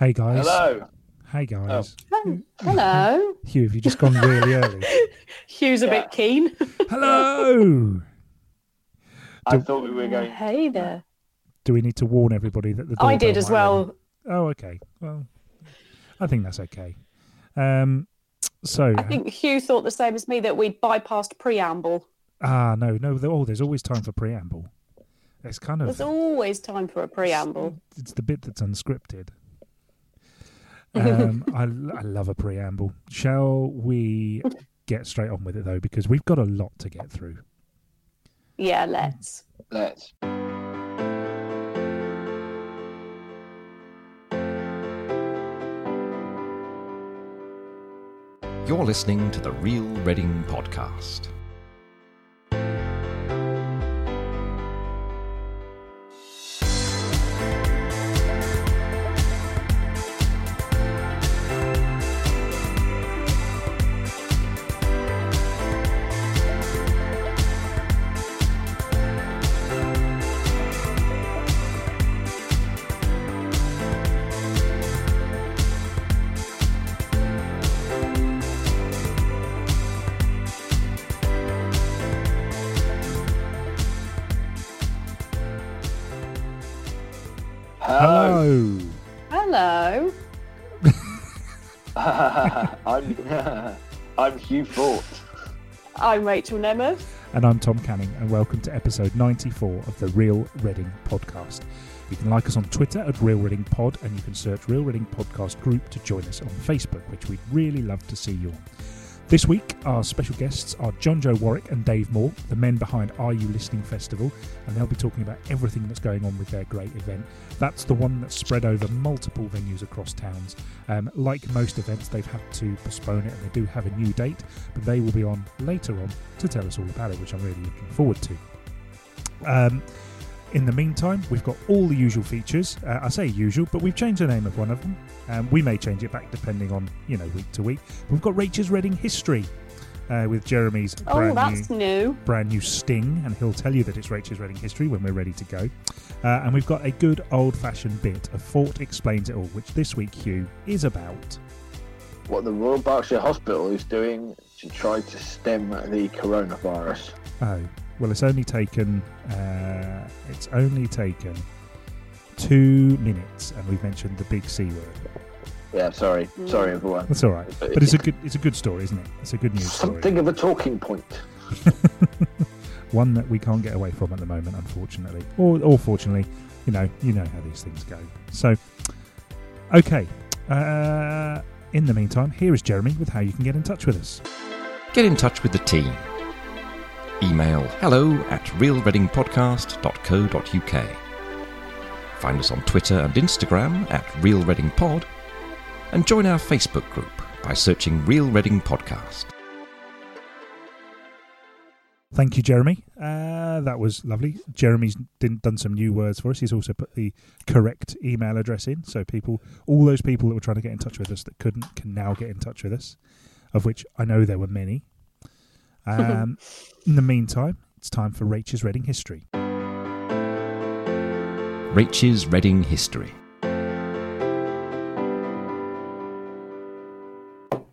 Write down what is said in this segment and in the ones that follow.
Hey guys. Hello. Hey guys. Oh, hello. Hugh, have you just gone really early? Hugh's a Yeah. bit keen. Hello. I Do- thought we were going. Hey there. Do we need to warn everybody that the I did as well. ring? Oh, okay. Well, I think that's okay. Um, so I think Hugh thought the same as me that we'd bypassed preamble. ah no no there- oh there's always time for preamble. It's kind of There's always time for a preamble. it's the bit that's unscripted. Um, I, I love a preamble. Shall we get straight on with it though? Because we've got a lot to get through. Yeah, let's. Let's. You're listening to the Real Reading Podcast. I'm Rachel Nemeth. And I'm Tom Canning, and welcome to episode 94 of the Real Reading Podcast. You can like us on Twitter at Real Reading Pod, and you can search Real Reading Podcast Group to join us on Facebook, which we'd really love to see you on. This week, our special guests are John Joe Warwick and Dave Moore, the men behind Are You Listening Festival, and they'll be talking about everything that's going on with their great event. That's the one that's spread over multiple venues across towns. Um, like most events, they've had to postpone it, and they do have a new date, but they will be on later on to tell us all about it, which I'm really looking forward to. Um, in the meantime, we've got all the usual features. Uh, I say usual, but we've changed the name of one of them. Um, we may change it back depending on you know week to week. We've got Rachel's Reading History uh, with Jeremy's Oh, brand that's new new. brand new sting, and he'll tell you that it's Rachel's Reading History when we're ready to go. Uh, and we've got a good old fashioned bit of Fort Explains It All, which this week, Hugh, is about. What the Royal Berkshire Hospital is doing to try to stem the coronavirus. Oh, well, it's only taken uh, it's only taken two minutes, and we've mentioned the big C word. Yeah, sorry, sorry everyone. That's all right, but it's a good it's a good story, isn't it? It's a good news story. Something of a talking point. One that we can't get away from at the moment, unfortunately, or or fortunately, you know, you know how these things go. So, okay. Uh, in the meantime, here is Jeremy with how you can get in touch with us. Get in touch with the team. Email hello at realreadingpodcast.co.uk. Find us on Twitter and Instagram at Real Reading Pod, and join our Facebook group by searching Real Reading Podcast. Thank you, Jeremy. Uh, that was lovely. Jeremy's done some new words for us. He's also put the correct email address in, so people, all those people that were trying to get in touch with us that couldn't, can now get in touch with us. Of which I know there were many. Um, in the meantime, it's time for Rachel's Reading History. Rachel's Reading History.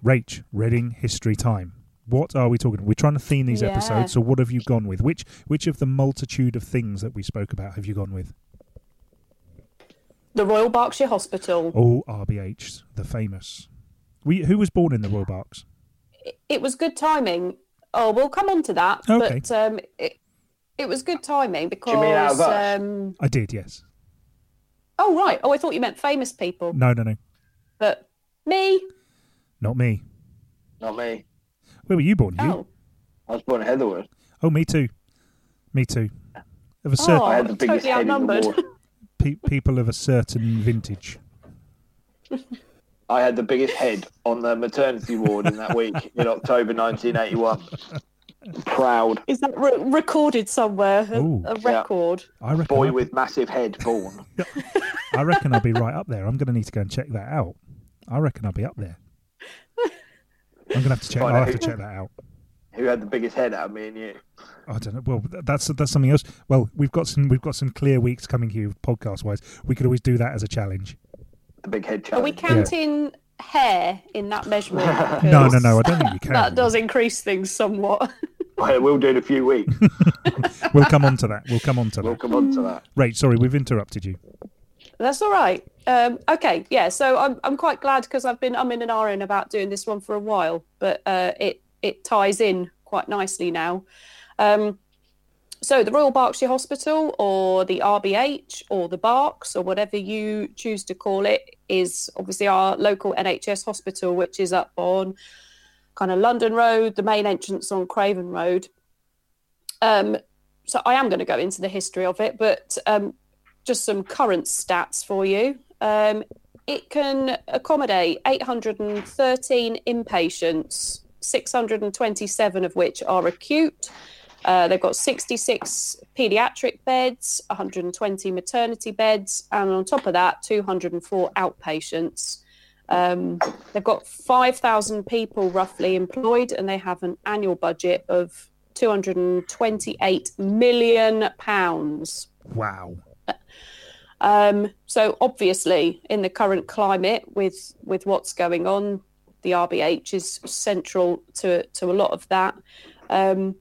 Rach, Reading History Time. What are we talking? We're trying to theme these Yeah. episodes. So, what have you gone with? Which which of the multitude of things that we spoke about have you gone with? The Royal Berkshire Hospital. Oh, RBH, the famous. We who was born in the Royal Berks? It was good timing. Oh, we'll come on to that. Okay. But um, it, it was good timing because. you mean out of us? um, I did, yes. oh, right. Oh, I thought you meant famous people. No, no, no, But me? not me. Not me. Where were you born? You? Oh. I was born in Heatherwood. Oh, me too. Me too. Of a certain Oh, I had the biggest totally head in the outnumbered. ward. pe- people of a certain vintage. I had the biggest head on the maternity ward in that week in October 1981. Proud Is that re- recorded somewhere? A, Ooh. a Yeah. record? I reckon. boy I, with massive head born. I reckon I'll be right up there. I'm going to need to go and check that out. I reckon I'll be up there. I'm going to have to check. I'll out have to who- check that out. Who had the biggest head out of me and you? I don't know. Well, th- that's that's something else. Well, we've got some we've got some clear weeks coming here podcast wise. We could always do that as a challenge. The big head Are we challenge. counting hair in that measurement? No, no, no. I don't think you can. That does increase things somewhat. Well, we'll do in a few weeks. We'll come on to that. We'll come on to that. we'll come on to that. Right. Sorry, we've interrupted you. That's all right. Um, okay, yeah. So I'm I'm quite glad because I've been umming and ahhing about doing this one for a while, but uh, it it ties in quite nicely now. Um, so the Royal Berkshire Hospital, or the RBH, or the Berks, or whatever you choose to call it, is obviously our local NHS hospital, which is up on kind of London Road, the main entrance on Craven Road. Um, so I am going to go into the history of it, but um, just some current stats for you. Um, it can accommodate 813 inpatients, 627 of which are acute. Uh, they've got 66 paediatric beds, 120 maternity beds, and on top of that, 204 outpatients. Um, they've got 5,000 people roughly employed, and they have an annual budget of 228 million pounds. Wow. Um, so obviously, in the current climate, with with what's going on, the RBH is central to to a lot of that. Um,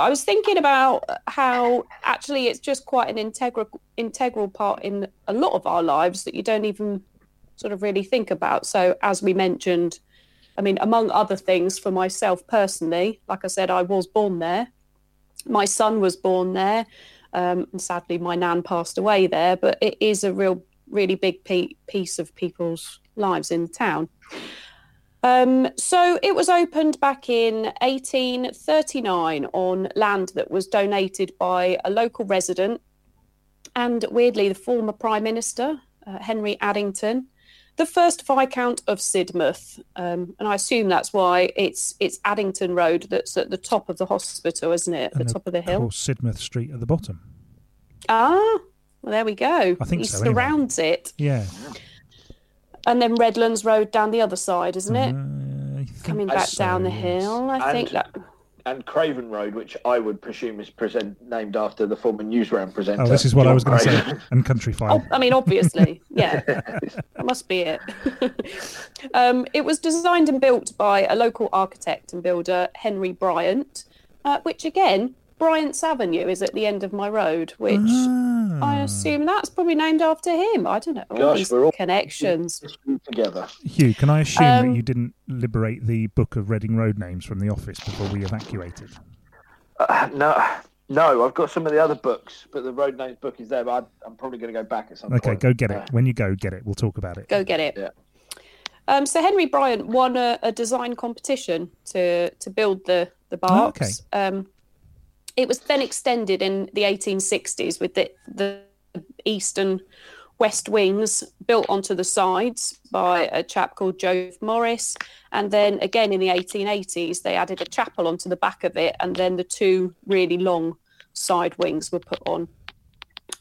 but I was thinking about how actually it's just quite an integral integral part in a lot of our lives that you don't even sort of really think about. So as we mentioned, I mean, among other things, for myself personally, like I said, I was born there. My son was born there. Um, and sadly, my nan passed away there, but it is a real, really big piece of people's lives in town. Um, so it was opened back in 1839 on land that was donated by a local resident and weirdly the former Prime Minister, uh, Henry Addington, the first Viscount of Sidmouth. Um, and I assume that's why it's it's Addington Road that's at the top of the hospital, isn't it? At the top of the Of hill. course, Sidmouth Street at the bottom. Ah, well, there we go. I think he so, anyway. surrounds it. Yeah. And then Redlands Road down the other side, isn't it? Uh, Coming back so, down the yes. hill. I think And- that. And Craven Road, which I would presume is present named after the former newsround presenter. Oh, this is what I was going to say. And Countryfile. Oh, I mean, obviously, yeah, that must be it. um, it was designed and built by a local architect and builder, Henry Bryant, uh, which again, Bryant's Avenue is at the end of my road, which I Ah. assume that's probably named after him. I don't know. All Gosh, these we're all- connections. together. Hugh, can I assume Um, that you didn't liberate the book of Reading road names from the office before we evacuated? Uh, no, no, I've got some of the other books, but the road names book is there. But I, I'm probably going to go back at some Okay, point. Okay, go get Uh, it. When you go, get it. We'll talk about it. Go get it. Yeah. Um, so Henry Bryant won a, a design competition to to build the the Oh, okay. Um, it was then extended in the 1860s with the the east and west wings built onto the sides by a chap called Jove Morris, and then again in the 1880s they added a chapel onto the back of it, and then the two really long side wings were put on.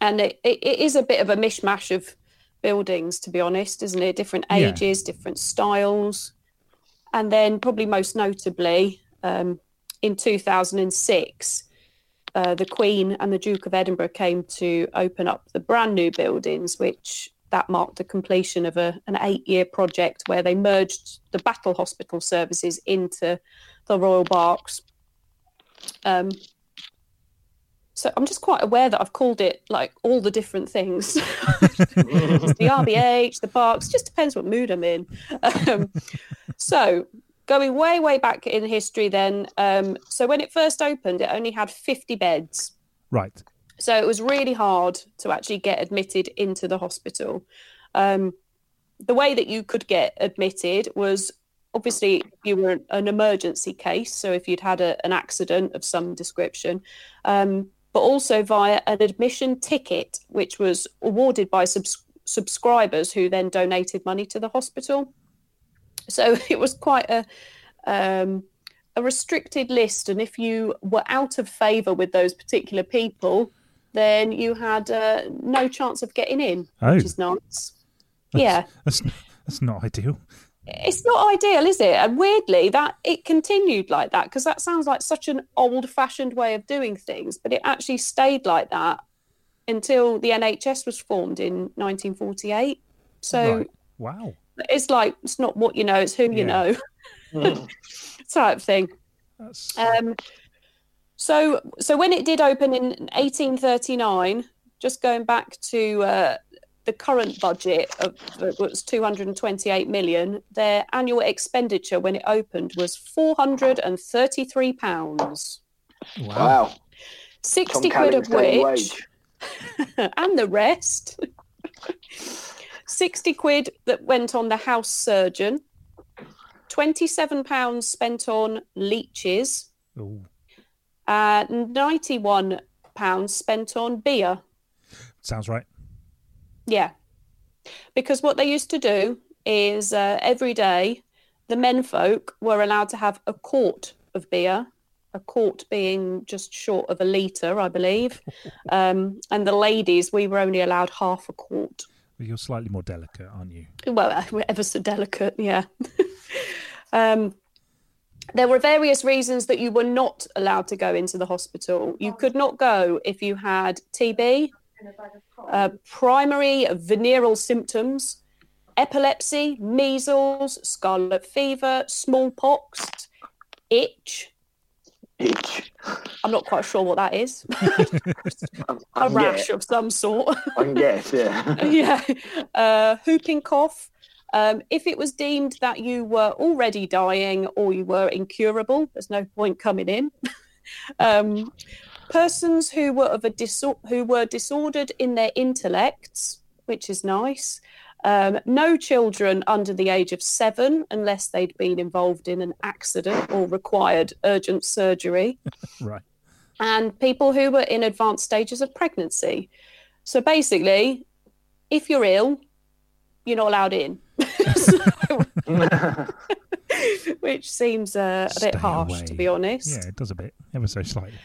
And it, it, it is a bit of a mishmash of buildings, to be honest, isn't it? Different Yeah. ages, different styles. And then, probably most notably, um, in 2006, uh, the Queen and the Duke of Edinburgh came to open up the brand new buildings, which that marked the completion of a, an eight year project where they merged the battle hospital services into the Royal Berks. Um, so I'm just quite aware that I've called it like all the different things. The RBH, the Berks, just depends what mood I'm in. Um, so going way, way back in history, then. Um, so when it first opened, it only had 50 beds. Right. So it was really hard to actually get admitted into the hospital. Um, the way that you could get admitted was obviously you were an emergency case. So if you'd had a, an accident of some description, um, but also via an admission ticket, which was awarded by subs- subscribers who then donated money to the hospital. So it was quite a um, a restricted list, and if you were out of favour with those particular people, then you had uh, no chance of getting in, Oh. which is nice. Yeah, That's, that's not ideal. it's not ideal, is it? And weirdly, that it continued like that because that sounds like such an old-fashioned way of doing things, but it actually stayed like that until the NHS was formed in 1948. So Right. Wow. It's like it's not what you know, it's who you know Mm. type thing. That's Um, so, so when it did open in 1839, just going back to uh, the current budget of was 228 million, their annual expenditure when it opened was 433 pounds, wow. Wow. 60 Tom quid of which, wage. and the rest, 60 quid that went on the house surgeon, 27 pounds spent on leeches. Ooh. Uh, 91 pounds spent on beer. Sounds right. Yeah. Because what they used to do is uh, every day the menfolk were allowed to have a quart of beer, a quart being just short of a litre, I believe. Um, and the ladies, we were only allowed half a quart. You're slightly more delicate, aren't you? Well, we're ever so delicate, yeah. um, there were various reasons that you were not allowed to go into the hospital. You could not go if you had TB, uh, primary venereal symptoms, epilepsy, measles, scarlet fever, smallpox, itch. Itch. I'm not quite sure what that is. I a can rash guess. of some sort. I can guess, yeah. yeah. Uh, whooping cough. Um, if it was deemed that you were already dying or you were incurable, there's no point coming in. um, persons who were of a disor- who were disordered in their intellects, which is nice. Um, no children under the age of seven, unless they'd been involved in an accident or required urgent surgery Right. and people who were in advanced stages of pregnancy. So basically, if you're ill, you're not allowed in, which seems uh, a bit harsh, away. to be honest, Yeah, it does a bit, ever so slightly.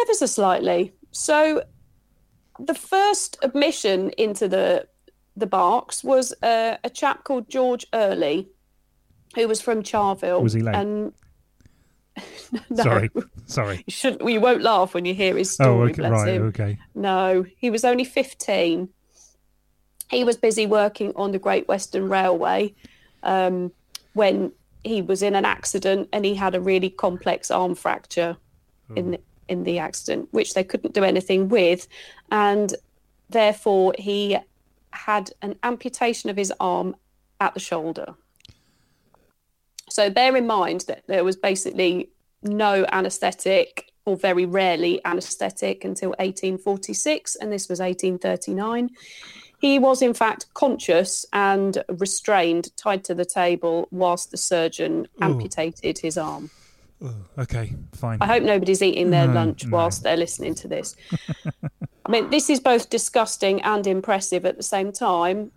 ever so slightly. So the first admission into the the Berks was uh, a chap called George Early, who was from Charvil. Was he late? And No. Sorry, sorry. You shouldn't. You won't laugh when you hear his story. Oh, okay, right, him. okay. No, he was only 15. He was busy working on the Great Western Railway um, when he was in an accident and he had a really complex arm fracture in the, in the accident, which they couldn't do anything with, and therefore he had an amputation of his arm at the shoulder. So bear in mind that there was basically no anaesthetic or very rarely anaesthetic until 1846, and this was 1839. He was, in fact, conscious and restrained, tied to the table, whilst the surgeon Ooh. amputated his arm. Oh, okay, fine. I hope nobody's eating their No, lunch no. whilst they're listening to this. I mean, this is both disgusting and impressive at the same time.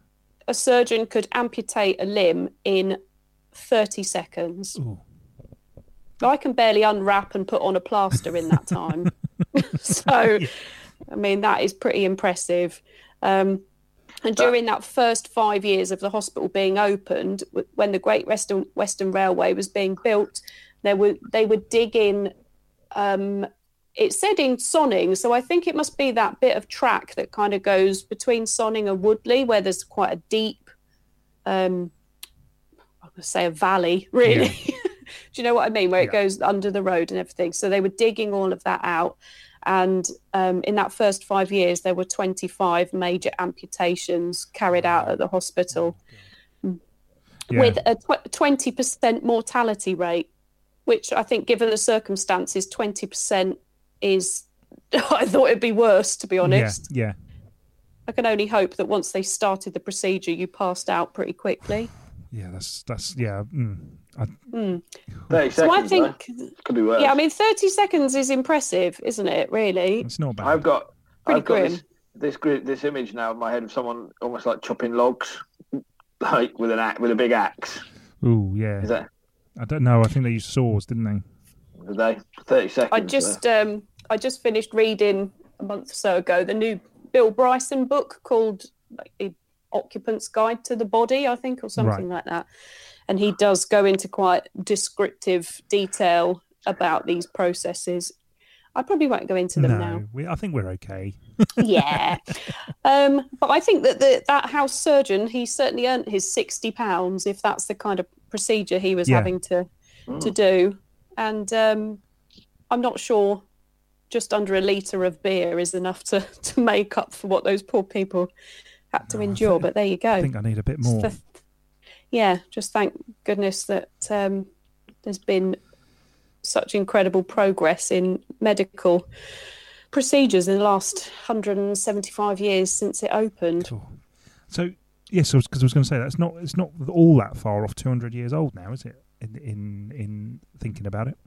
A surgeon could amputate a limb in 30 seconds. Ooh. I can barely unwrap and put on a plaster in that time. so, I mean, that is pretty impressive. Um, and during that first five years of the hospital being opened, when the Great Western Western Railway was being built, they were they were digging. Um, it said in Sonning, so I think it must be that bit of track that kind of goes between Sonning and Woodley, where there's quite a deep, um, I'm going to say a valley, really. Do you know what I mean? Where Yeah. it goes under the road and everything. So they were digging all of that out. And um, in that first five years, there were 25 major amputations carried out at the hospital Yeah. with a tw- 20% mortality rate, which I think, given the circumstances, 20% is. I thought it'd be worse, to be honest. Yeah, yeah. I can only hope that once they started the procedure, you passed out pretty quickly. Yeah, that's that's yeah. Mm, I, Mm. 30 seconds. So I though. think, Could be worse. yeah, I mean, 30 seconds is impressive, isn't it, really? it's not bad. I've got, Pretty I've got this, this gri- this image now in my head of someone almost like chopping logs, like with an axe, with a big axe. Ooh, yeah. Is that I don't know. I think they used saws, didn't they? did they? Thirty seconds. I just um I just finished reading a month or so ago the new Bill Bryson book called like, The Occupant's Guide to the Body, I think, or something like that. And he does go into quite descriptive detail about these processes. I probably won't go into them no, now. we, I think we're okay. yeah. Um, but I think that the, that house surgeon, he certainly earned his sixty pounds if that's the kind of procedure he was Yeah. having to to do. And um, I'm not sure just under a litre of beer is enough to, to make up for what those poor people had to No, endure. think- but there you go. I think I need a bit Just more. the- yeah, just thank goodness that um, there's been such incredible progress in medical procedures in the last 175 years since it opened. Cool. So yes, because I was going to say that's not it's not all that far off 200 years old now, is it? In in, in thinking about it,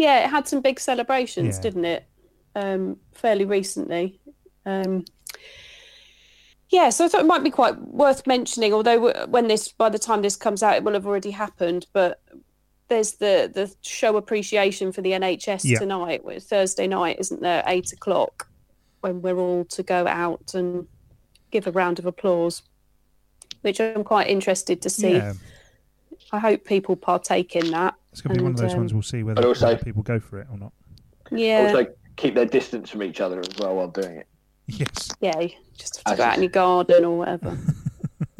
Yeah, it had some big celebrations, Yeah. didn't it? Um, fairly recently. Um, yeah, so I thought it might be quite worth mentioning. Although when this, by the time this comes out, it will have already happened. But there's the the show appreciation for the NHS Yeah. tonight, Thursday night, isn't there? Eight o'clock, when we're all to go out and give a round of applause, which I'm quite interested to see. yeah, I hope people partake in that. It's going to be one of And, those ones um, we'll see whether, also- whether people go for it or not. Yeah, Also, keep their distance from each other as well while doing it. Yes, yeah, you just have to As go out is. in your garden or whatever.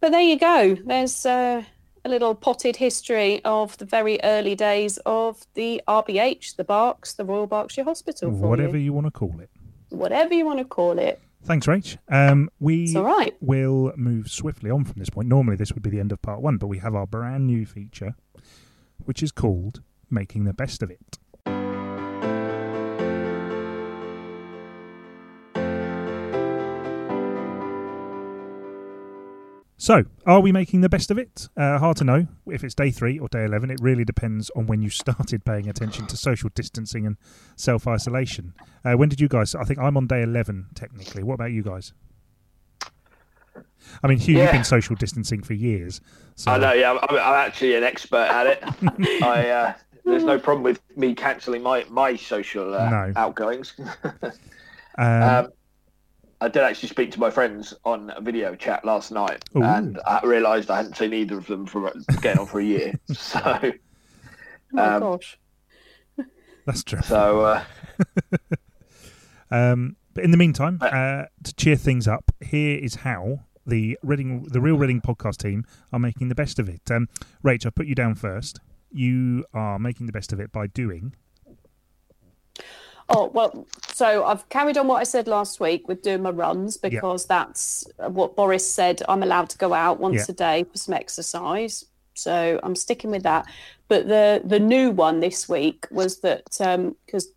but there you go. There's uh, a little potted history of the very early days of the RBH, the Berks, the Royal Berkshire Hospital. For whatever you. you want to call it. whatever you want to call it. Thanks, Rach. Um, we It's all right. will move swiftly on from this point. Normally, this would be the end of part one, but we have our brand new feature, which is called "Making the Best of It." So, are we making the best of it? Uh, hard to know if it's day three or day 11. It really depends on when you started paying attention to social distancing and self isolation. Uh, when did you guys? I think I'm on day 11, technically. What about you guys? I mean, Hugh, you've been social distancing for years. So, I know, yeah, I'm, I'm actually an expert at it. I uh, there's no problem with me cancelling my my social uh, No. outgoings. Um, um, I did actually speak to my friends on a video chat last night, Ooh. and I realised I hadn't seen either of them for getting on for a year. So, Oh my Um, gosh. that's true. so uh, Um, but in the meantime, Uh, uh, to cheer things up, here is how the Reading, the Real Reading podcast team are making the best of it. Um, Rach, I'll put you down first. You are making the best of it by doing. Oh, well, so I've carried on what I said last week with doing my runs because that's what Boris said. I'm allowed to go out once Yeah. a day for some exercise. So I'm sticking with that. But the the new one this week was that because,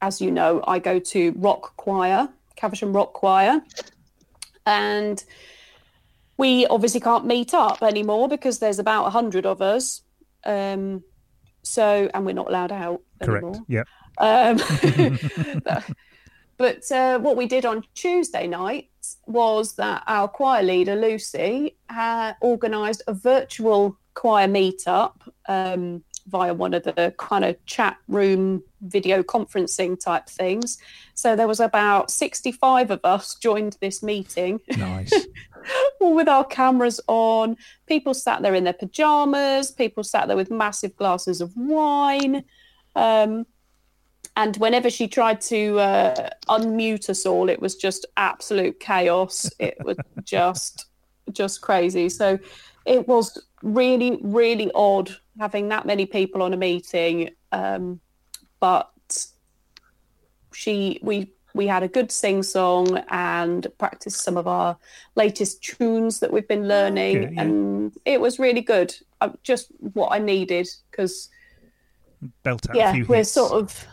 as you know, I go to rock choir, Caversham Rock Choir, and we obviously can't meet up anymore because there's about a hundred of us. Um, so and we're not allowed out Correct. anymore. Yep. Um, but uh, what we did on Tuesday night was that our choir leader, Lucy, organised a virtual choir meetup um, via one of the kind of chat room video conferencing type things. So there was about 65 of us joined this meeting Nice. all with our cameras on. People sat there in their pajamas. People sat there with massive glasses of wine. Um, and whenever she tried to uh, unmute us all, it was just absolute chaos. It was just, just crazy. So it was really, really odd having that many people on a meeting. Um, but she, we, we had a good sing song and practiced some of our latest tunes that we've been learning, Okay, yeah. and it was really good. Uh, just what I needed because Belt out a yeah, we're hits. sort of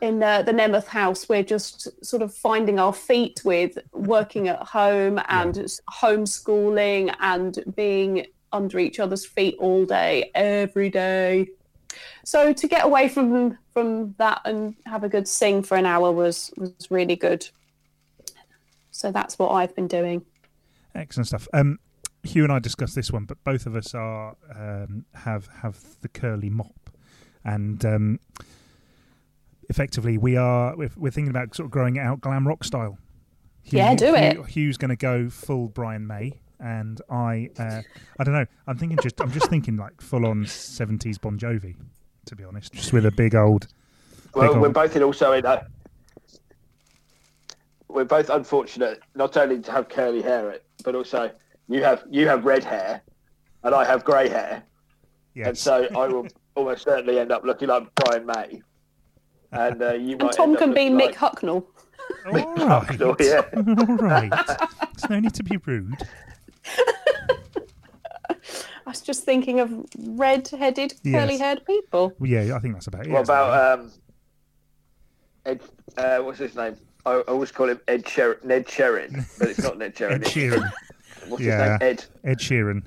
in uh, the Nemeth house. We're just sort of finding our feet with working at home and s- homeschooling and being under each other's feet all day, every day. So to get away from from that and have a good sing for an hour was was really good. So that's what I've been doing. Excellent stuff. Um, Hugh and I discussed this one, but both of us are um, have have the curly mop, and um, effectively we are we're, we're thinking about sort of growing it out glam rock style. Hugh, Yeah, do Hugh, it. Hugh's going to go full Brian May, and I uh, I don't know. I'm thinking just I'm just thinking like full on seventies Bon Jovi, to be honest, just with a big old Well, on. we're both in also in. A, we're both unfortunate not only to have curly hair, but also you have you have red hair, and I have grey hair, yes. and so I will almost certainly end up looking like Brian May. And uh, you might. And Tom can be looking Mick Hucknall. All right. Oh, yeah. All right. There's no need to be rude. I was just thinking of red-headed, Yes. curly-haired people. Well, yeah, I think that's about it. What isn't it? about um, Ed? Uh, what's his name? I, I always call him Ed Sher- Ned Sheeran, but it's not Ned Sheeran. Ed Sheeran? What's Yeah. his name? Ed. Ed Sheeran.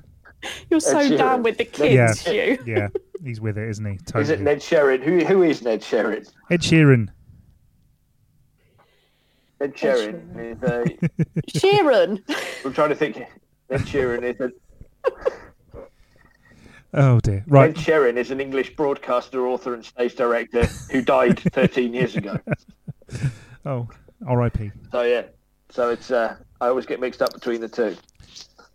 You're so Sheeran. down with the Yeah. kids, you. Yeah, he's with it, isn't he? Totally. Is it Ned Sheeran? Who who is Ned Sheeran? Ed Sheeran. Ed Sheeran is a. Sheeran. I'm trying to think. Ed Sheeran is a. Oh dear. Right. Ed Sheeran is an English broadcaster, author, and stage director who died 13 years ago. Oh, R.I.P. So yeah, so it's uh, I always get mixed up between the two.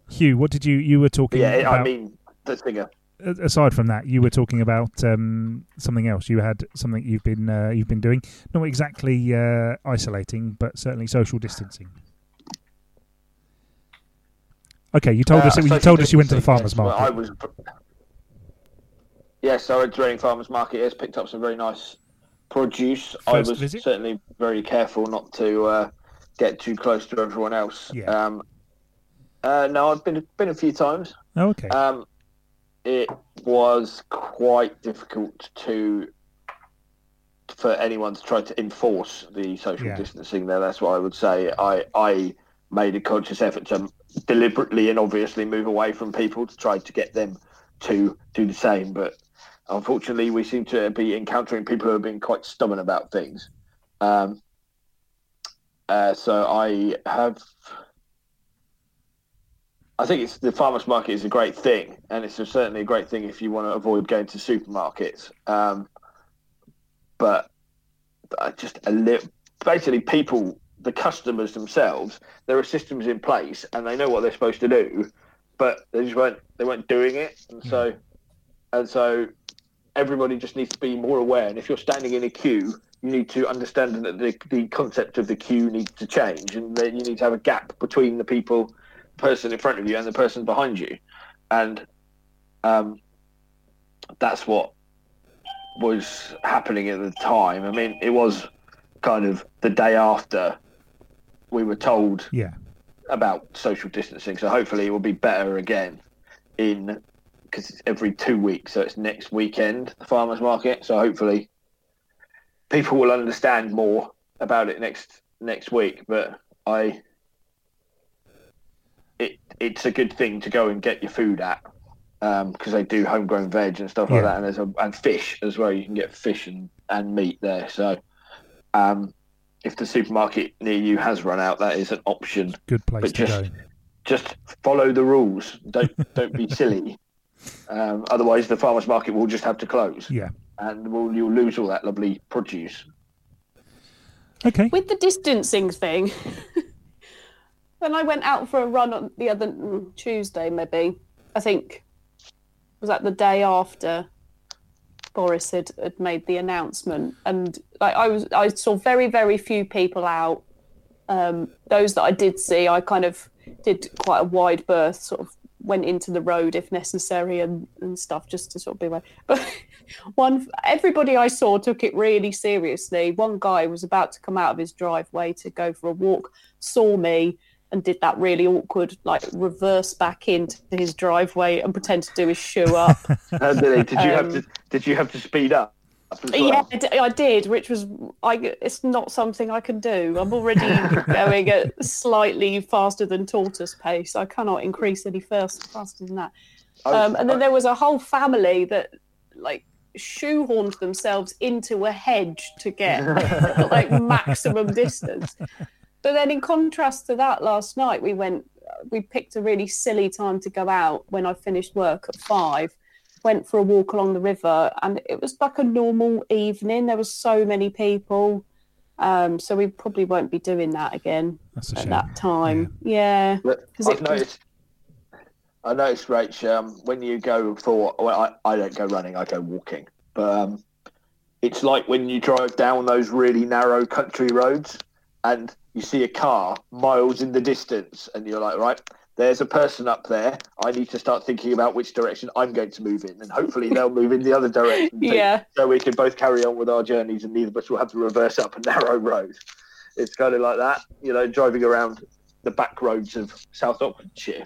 Hugh, what did you you were talking yeah, about? I mean the singer. aside from that, you were talking about um, something else. You had something you've been uh, you've been doing, not exactly uh, isolating, but certainly social distancing. Okay, you told Uh, us you told us you went to the farmers market. I was. Yes, I went to Reading Farmers Market. Yes, picked up some very nice produce. I was visit? certainly very careful not to uh, get too close to everyone else. Yeah. Um, uh, no, I've been been a few times. Oh, okay. Um, it was quite difficult to for anyone to try to enforce the social Yeah. distancing there. That's what I would say. I I made a conscious effort to deliberately and obviously move away from people to try to get them to do the same. But unfortunately, we seem to be encountering people who have been quite stubborn about things. Um, uh, so I have I think it's the farmers market is a great thing, and it's certainly a great thing if you want to avoid going to supermarkets. Um, but just a little, basically, people, the customers themselves, there are systems in place, and they know what they're supposed to do, but they just weren't they weren't doing it, and so and so everybody just needs to be more aware. And if you're standing in a queue, you need to understand that the, the concept of the queue needs to change, and that you need to have a gap between the people person in front of you and the person behind you, and um, that's what was happening at the time. I mean, it was kind of the day after we were told yeah. about social distancing, so hopefully it will be better again in because it's every two weeks, so it's next weekend the farmers market. So hopefully people will understand more about it next next week. But I it it's a good thing to go and get your food at because they do homegrown veg and stuff like Yeah. that, and there's a and fish as well. You can get fish and, and meat there. So um, if the supermarket near you has run out, that is an option. Good place But to just go. just follow the rules. Don't don't be silly. Um, otherwise, the farmers market will just have to close, Yeah. and we'll, you'll lose all that lovely produce. Okay. with the distancing thing when i went out for a run on the other mm, tuesday maybe i think was that the day after boris had, had made the announcement. And like i was i saw very very few people out. Um, those that i did see i kind of did quite a wide berth sort of went into the road if necessary and, and stuff just to sort of be aware. But one everybody I saw took it really seriously. One guy was about to come out of his driveway to go for a walk, saw me and did that really awkward like reverse back into his driveway and pretend to do his shoe up. Uh, did, you have Um, to did you have to speed up? well? yeah, I I did, which was I. It's not something I can do. I'm already going at slightly faster than tortoise pace. I cannot increase any fast, faster than that. I was- Um, and then there was a whole family that like shoehorned themselves into a hedge to get like maximum distance. But then, in contrast to that, last night we went, we picked a really silly time to go out when I finished work at five. Went for a walk along the river, and it was like a normal evening. There were so many people, um, so we probably won't be doing that again That's a at shame. that time. Yeah, But 'Cause I've it was- noticed. I noticed, Rach, um, when you go for, well, I, I don't go running, I go walking. But um, it's like when you drive down those really narrow country roads and you see a car miles in the distance, and you're like, right, there's a person up there. I need to start thinking about which direction I'm going to move in, and hopefully they'll move in the other direction. too, Yeah. So we can both carry on with our journeys, and neither of us will have to reverse up a narrow road. It's kind of like that, you know, driving around the back roads of South Oxfordshire.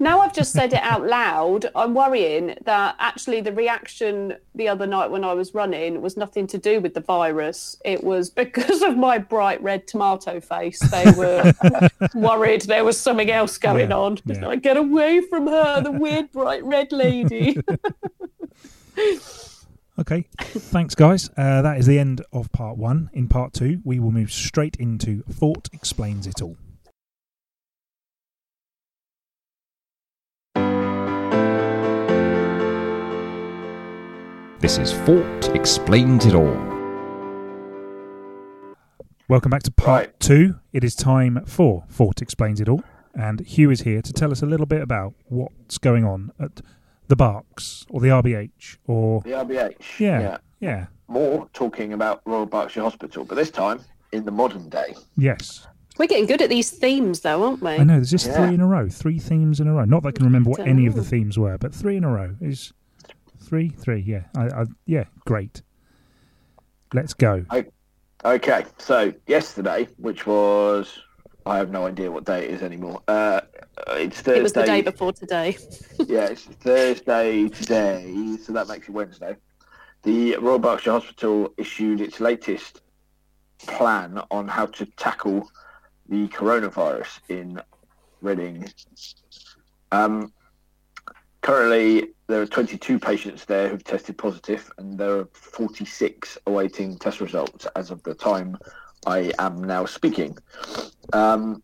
Now I've just said it out loud, I'm worrying that actually the reaction the other night when I was running was nothing to do with the virus. It was because of my bright red tomato face. They were worried there was something else going Yeah, on. yeah. Like, get away from her, the weird bright red lady. Okay, thanks, guys. Uh, that is the end of part one. In part two, we will move straight into Fort Explains It All. This is Fort Explains It All. Welcome back to part Right. two. It is time for Fort Explains It All. And Hugh is here to tell us a little bit about what's going on at the Berks or the RBH or. The RBH. Yeah. Yeah. More talking about Royal Berkshire Hospital, but this time in the modern day. Yes. We're getting good at these themes, though, aren't we? I know, there's just Yeah. three in a row, three themes in a row. Not that I can remember what Don't any of the themes were, but three in a row is three, three. Yeah, I, I, yeah, great. Let's go. Okay, so yesterday, which was I have no idea what day it is anymore. Uh, it's Thursday. It was the day before today. yeah, it's Thursday today, so that makes it Wednesday. The Royal Berkshire Hospital issued its latest plan on how to tackle the coronavirus in Reading. Um, currently, there are 22 patients there who've tested positive, and there are 46 awaiting test results as of the time I am now speaking. Um,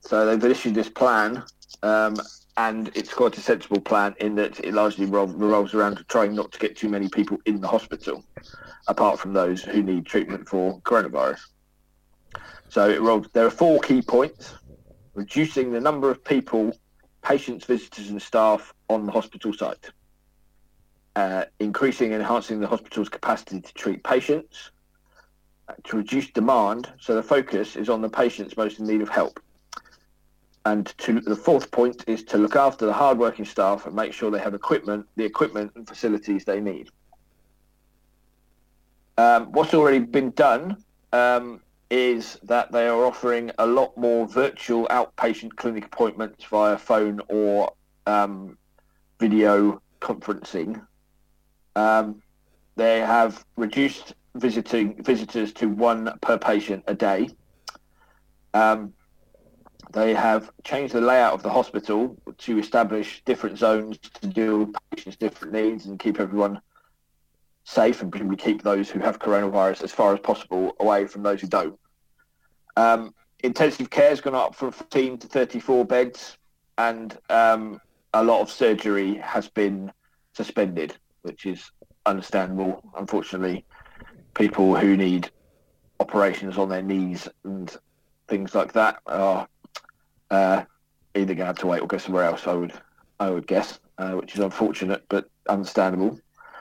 so they've issued this plan, um, and it's quite a sensible plan in that it largely revol- revolves around trying not to get too many people in the hospital, apart from those who need treatment for coronavirus. So it revol- there are four key points: reducing the number of people, patients, visitors, and staff on the hospital site, uh, increasing and enhancing the hospital's capacity to treat patients, uh, to reduce demand. So the focus is on the patients most in need of help. And to the fourth point is to look after the hardworking staff and make sure they have equipment, the equipment and facilities they need. Um, what's already been done um, is that they are offering a lot more virtual outpatient clinic appointments via phone or um, video conferencing. Um, they have reduced visiting visitors to one per patient a day. Um, they have changed the layout of the hospital to establish different zones to deal with patients' different needs and keep everyone safe and presumably keep those who have coronavirus as far as possible away from those who don't. Um, intensive care has gone up from 15 to 34 beds, and um, a lot of surgery has been suspended, which is understandable. Unfortunately, people who need operations on their knees and things like that are uh, either going to have to wait or go somewhere else. I would, I would guess, uh, which is unfortunate but understandable.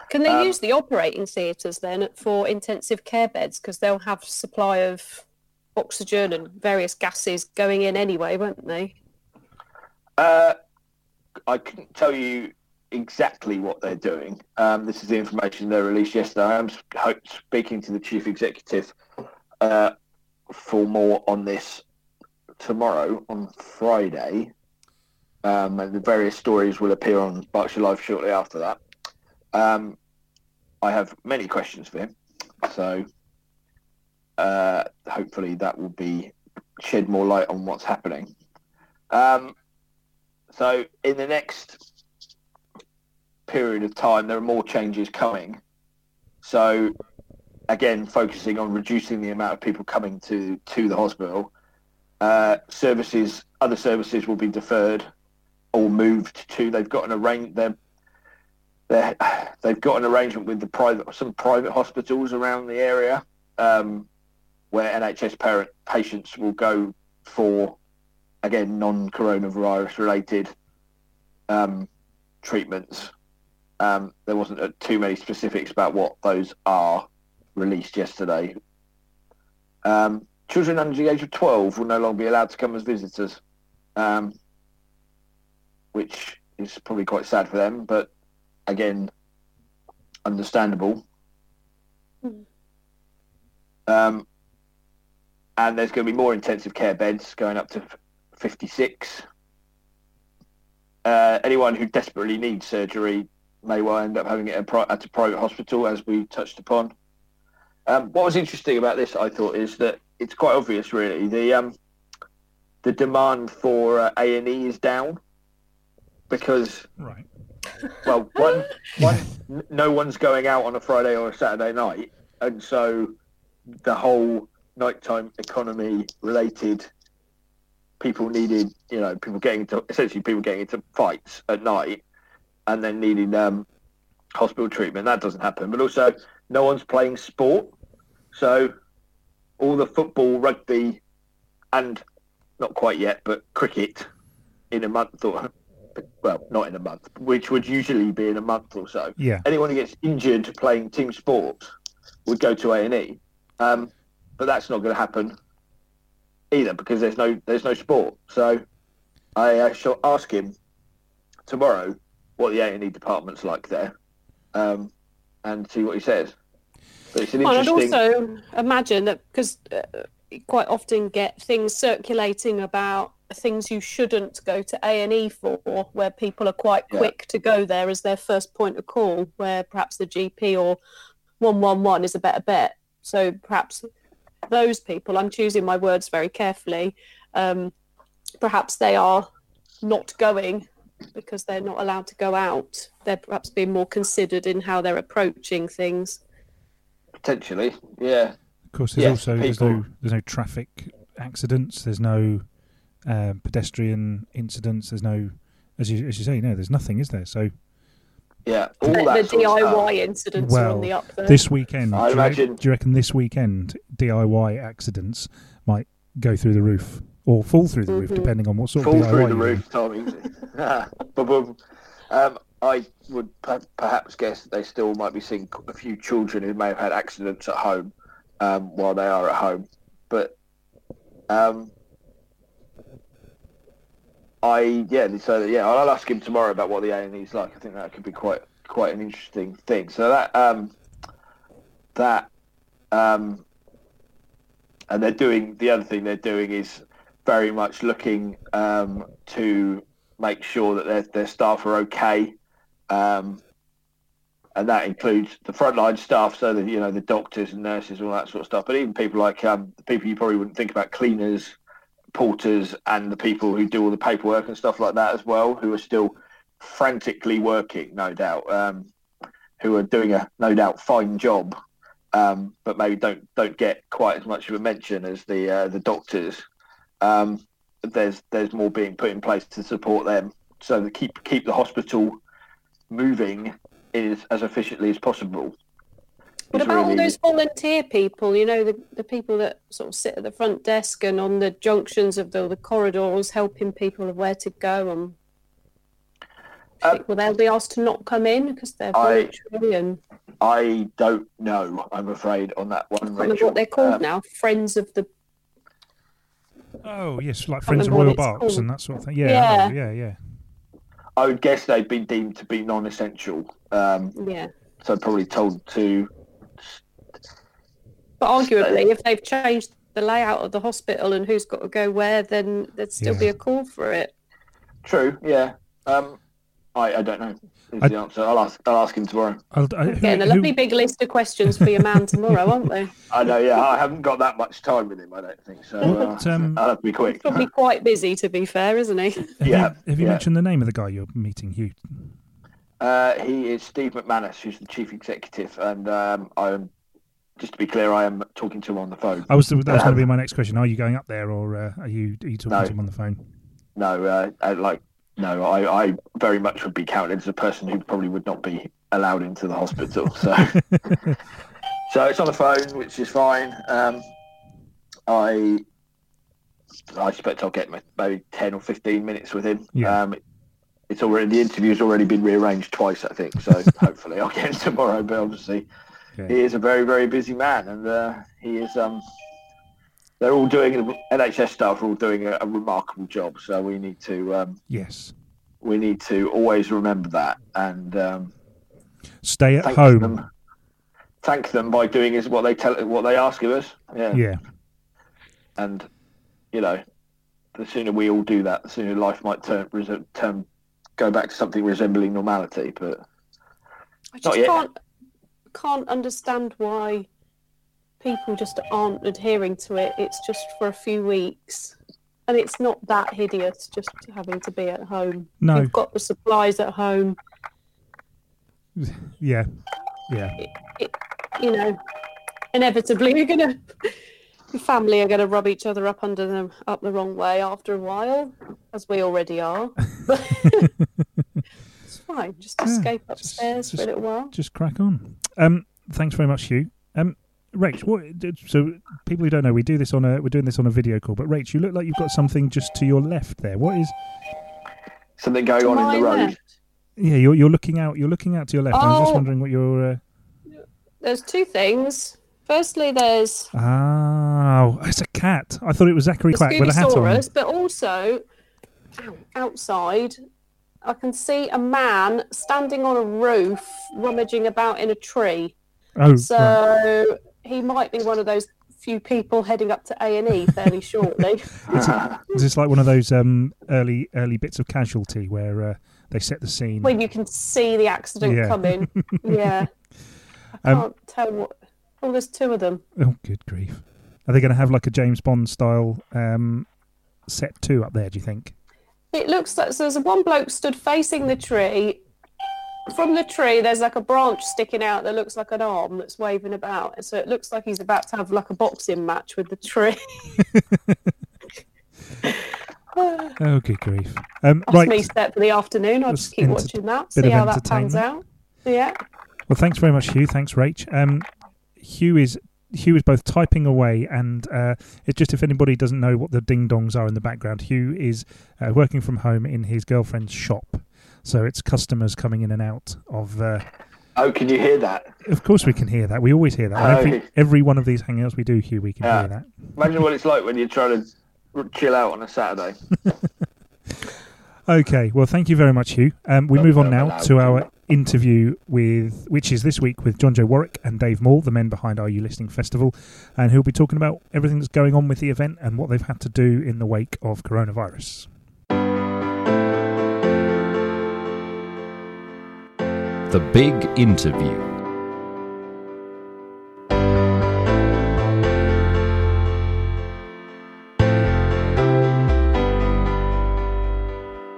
Can they Um, use the operating theatres then for intensive care beds? Because they'll have supply of oxygen and various gases going in anyway, won't they? Uh, I couldn't tell you exactly what they're doing. Um, this is the information they released yesterday. I am sp- speaking to the chief executive uh, for more on this tomorrow on Friday. Um, and the various stories will appear on Berkshire Live shortly after that. Um, I have many questions for him, so uh, hopefully that will be shed more light on what's happening. Um, so in the next period of time, there are more changes coming. So again, focusing on reducing the amount of people coming to to the hospital. Uh, services, other services will be deferred or moved to. They've got an arrange. They're, they've got an arrangement with the private some private hospitals around the area um, where NHS parent patients will go for again non-coronavirus related um, treatments Um, there wasn't uh, too many specifics about what those are released yesterday. Um, children under the age of 12 will no longer be allowed to come as visitors, um, which is probably quite sad for them, but again, understandable. Mm. Um, and there's going to be more intensive care beds going up to 56. Uh, anyone who desperately needs surgery may well end up having it at a private hospital, as we touched upon. Um, what was interesting about this, I thought, is that it's quite obvious, really. The um, the demand for uh, A and E is down because, Right. Well, one, one, no one's going out on a Friday or a Saturday night, and so the whole nighttime economy related people needed, you know, people getting into essentially people getting into fights at night and then needing um, hospital treatment. That doesn't happen. But also, no one's playing sport, so all the football, rugby, and not quite yet, but cricket in a month or well, not in a month, which would usually be in a month or so. Yeah. Anyone who gets injured playing team sports would go to A and E, um, but that's not going to happen either because there's no there's no sport. So I uh, shall ask him tomorrow what the A and E department's like there, um, and see what he says. But it's an Well, I'd also imagine that because uh, you quite often get things circulating about things you shouldn't go to A and E for, where people are quite Yeah. quick to go there as their first point of call, where perhaps the GP or one one one is a better bet. So perhaps those people, I'm choosing my words very carefully. Um, perhaps they are not going because they're not allowed to go out. They're perhaps being more considered in how they're approaching things. Potentially, yeah. Of course, there's Yes, also there's no there's no traffic accidents. There's no um, pedestrian incidents. There's no, as you as you say, no, there's nothing, is there? So Yeah, all the, that the sort stuff. DIY incidents are on the up there. this weekend, I do, you, imagine- do you reckon this weekend DIY accidents might go through the roof or fall through the roof, Mhm. depending on what sort fall of DIY through the roof, Tom. um, I would per- perhaps guess that they still might be seeing a few children who may have had accidents at home um, while they are at home, but um, I yeah, so yeah, I'll ask him tomorrow about what the A and E is like. I think that could be quite quite an interesting thing. So that um, that um, and they're doing the other thing they're doing is very much looking um, to make sure that their their staff are okay, um, and that includes the frontline staff, so that you know the doctors and nurses, and all that sort of stuff. But even people like um, the people you probably wouldn't think about, cleaners, porters, and the people who do all the paperwork and stuff like that as well, who are still frantically working, no doubt, um, who are doing a no doubt fine job. Um, but maybe don't don't get quite as much of a mention as the uh, the doctors um, there's there's more being put in place to support them, so to keep keep the hospital moving is as efficiently as possible. what It's about all those volunteer people? You know, the, the people that sort of sit at the front desk and on the junctions of the, the corridors, helping people of where to go. And Uh, will they be asked to not come in because they're I- voluntary and I don't know. I'm afraid on that one. I can't remember what they're called Um, now. Friends of the Oh yes, like Friends of remember Royal what it's Berks called. and that sort of thing. Yeah, I know, Yeah. yeah, yeah. I would guess they've been deemed to be non-essential, um, yeah. so probably told to. But arguably, if they've changed the layout of the hospital and who's got to go where, then there'd still be a call for it. True. Yeah. Um, I, I don't know. Is I- the answer? I'll ask. I'll ask him tomorrow. I'll, I, who, Getting a who- lovely big list of questions for your man tomorrow, aren't they? I know. Yeah. I haven't got that much time with him. I don't think so. Uh, um, I'll have to be quick. Probably quite busy, to be fair, isn't he? have yeah, you, have you yeah. mentioned the name of the guy you're meeting, Hugh? Uh, he is Steve McManus, who's the chief executive, and um, I am. Just to be clear, I am talking to him on the phone. I was that was going to Um, be my next question. Are you going up there, or uh, are you are you talking No. to him on the phone? No, uh, like no, I, I very much would be counted as a person who probably would not be allowed into the hospital. So, so it's on the phone, which is fine. Um, I I expect I'll get maybe ten or fifteen minutes with him. Yeah. Um, it's already the interview's already been rearranged twice, I think. So hopefully I'll get it tomorrow. But obviously, Okay. he is a very very busy man, and uh, he is. Um, they're all doing NHS staff are all doing a, a remarkable job. So we need to um, Yes. we need to always remember that and um, Stay at thank home. them. Thank them by doing is what they tell what they ask of us. Yeah. Yeah. and you know, the sooner we all do that, the sooner life might turn, res- turn go back to something resembling normality. But I Not just yet. can't can't understand why people just aren't adhering to it. It's just for a few weeks. And it's not that hideous just having to be at home. No. You've got the supplies at home, Yeah. Yeah. you know. Inevitably you're gonna your family are gonna rub each other up under them up the wrong way after a while, as we already are. It's fine. Just Yeah, escape just- upstairs for a little while. Just crack on. Um, thanks very much, Hugh. Um, Rach, what? So people who don't know, we do this on a we're doing this on a video call. But Rach, you look like you've got something just to your left there. What is? something going To on in the road. left. Yeah, you're you're looking out. You're looking out to your left. I was just Oh. wondering what your. Uh, There's two things. Firstly, there's oh, it's a cat. I thought it was Zachary the Quack with a hat on. But also outside, I can see a man standing on a roof rummaging about in a tree. Oh, right. So he might be one of those few people heading up to A and E fairly shortly. Is this like one of those um, early early bits of Casualty where uh, they set the scene? when you can see the accident Yeah. coming. Yeah, I Um, can't tell what. Oh, there's two of them. Oh, good grief! Are they going to have like a James Bond style um, set two up there? Do you think? It looks like so. There's one bloke stood facing the tree. From the tree, there's like a branch sticking out that looks like an arm that's waving about. So it looks like he's about to have like a boxing match with the tree. That's Oh, good grief! Um, right. me set for the afternoon. I'll That's just keep enter- watching that, see how that pans out. Yeah. Well, thanks very much, Hugh. Thanks, Rach. Um, Hugh is Hugh is both typing away and uh, it's just if anybody doesn't know what the ding dongs are in the background, Hugh is uh, working from home in his girlfriend's shop. So it's customers coming in and out of. Uh, oh, can you hear that? of course, we can hear that. We always hear that. On every Oh. every one of these hangouts we do, Hugh, we can Yeah. hear that. Imagine what it's like when you're trying to chill out on a Saturday. Okay, well, thank you very much, Hugh. Um, we Not move on now to our interview with, which is this week with John Joe Warwick and Dave Moore, the men behind Are You Listening Festival, and who'll be talking about everything that's going on with the event and what they've had to do in the wake of coronavirus. The Big Interview.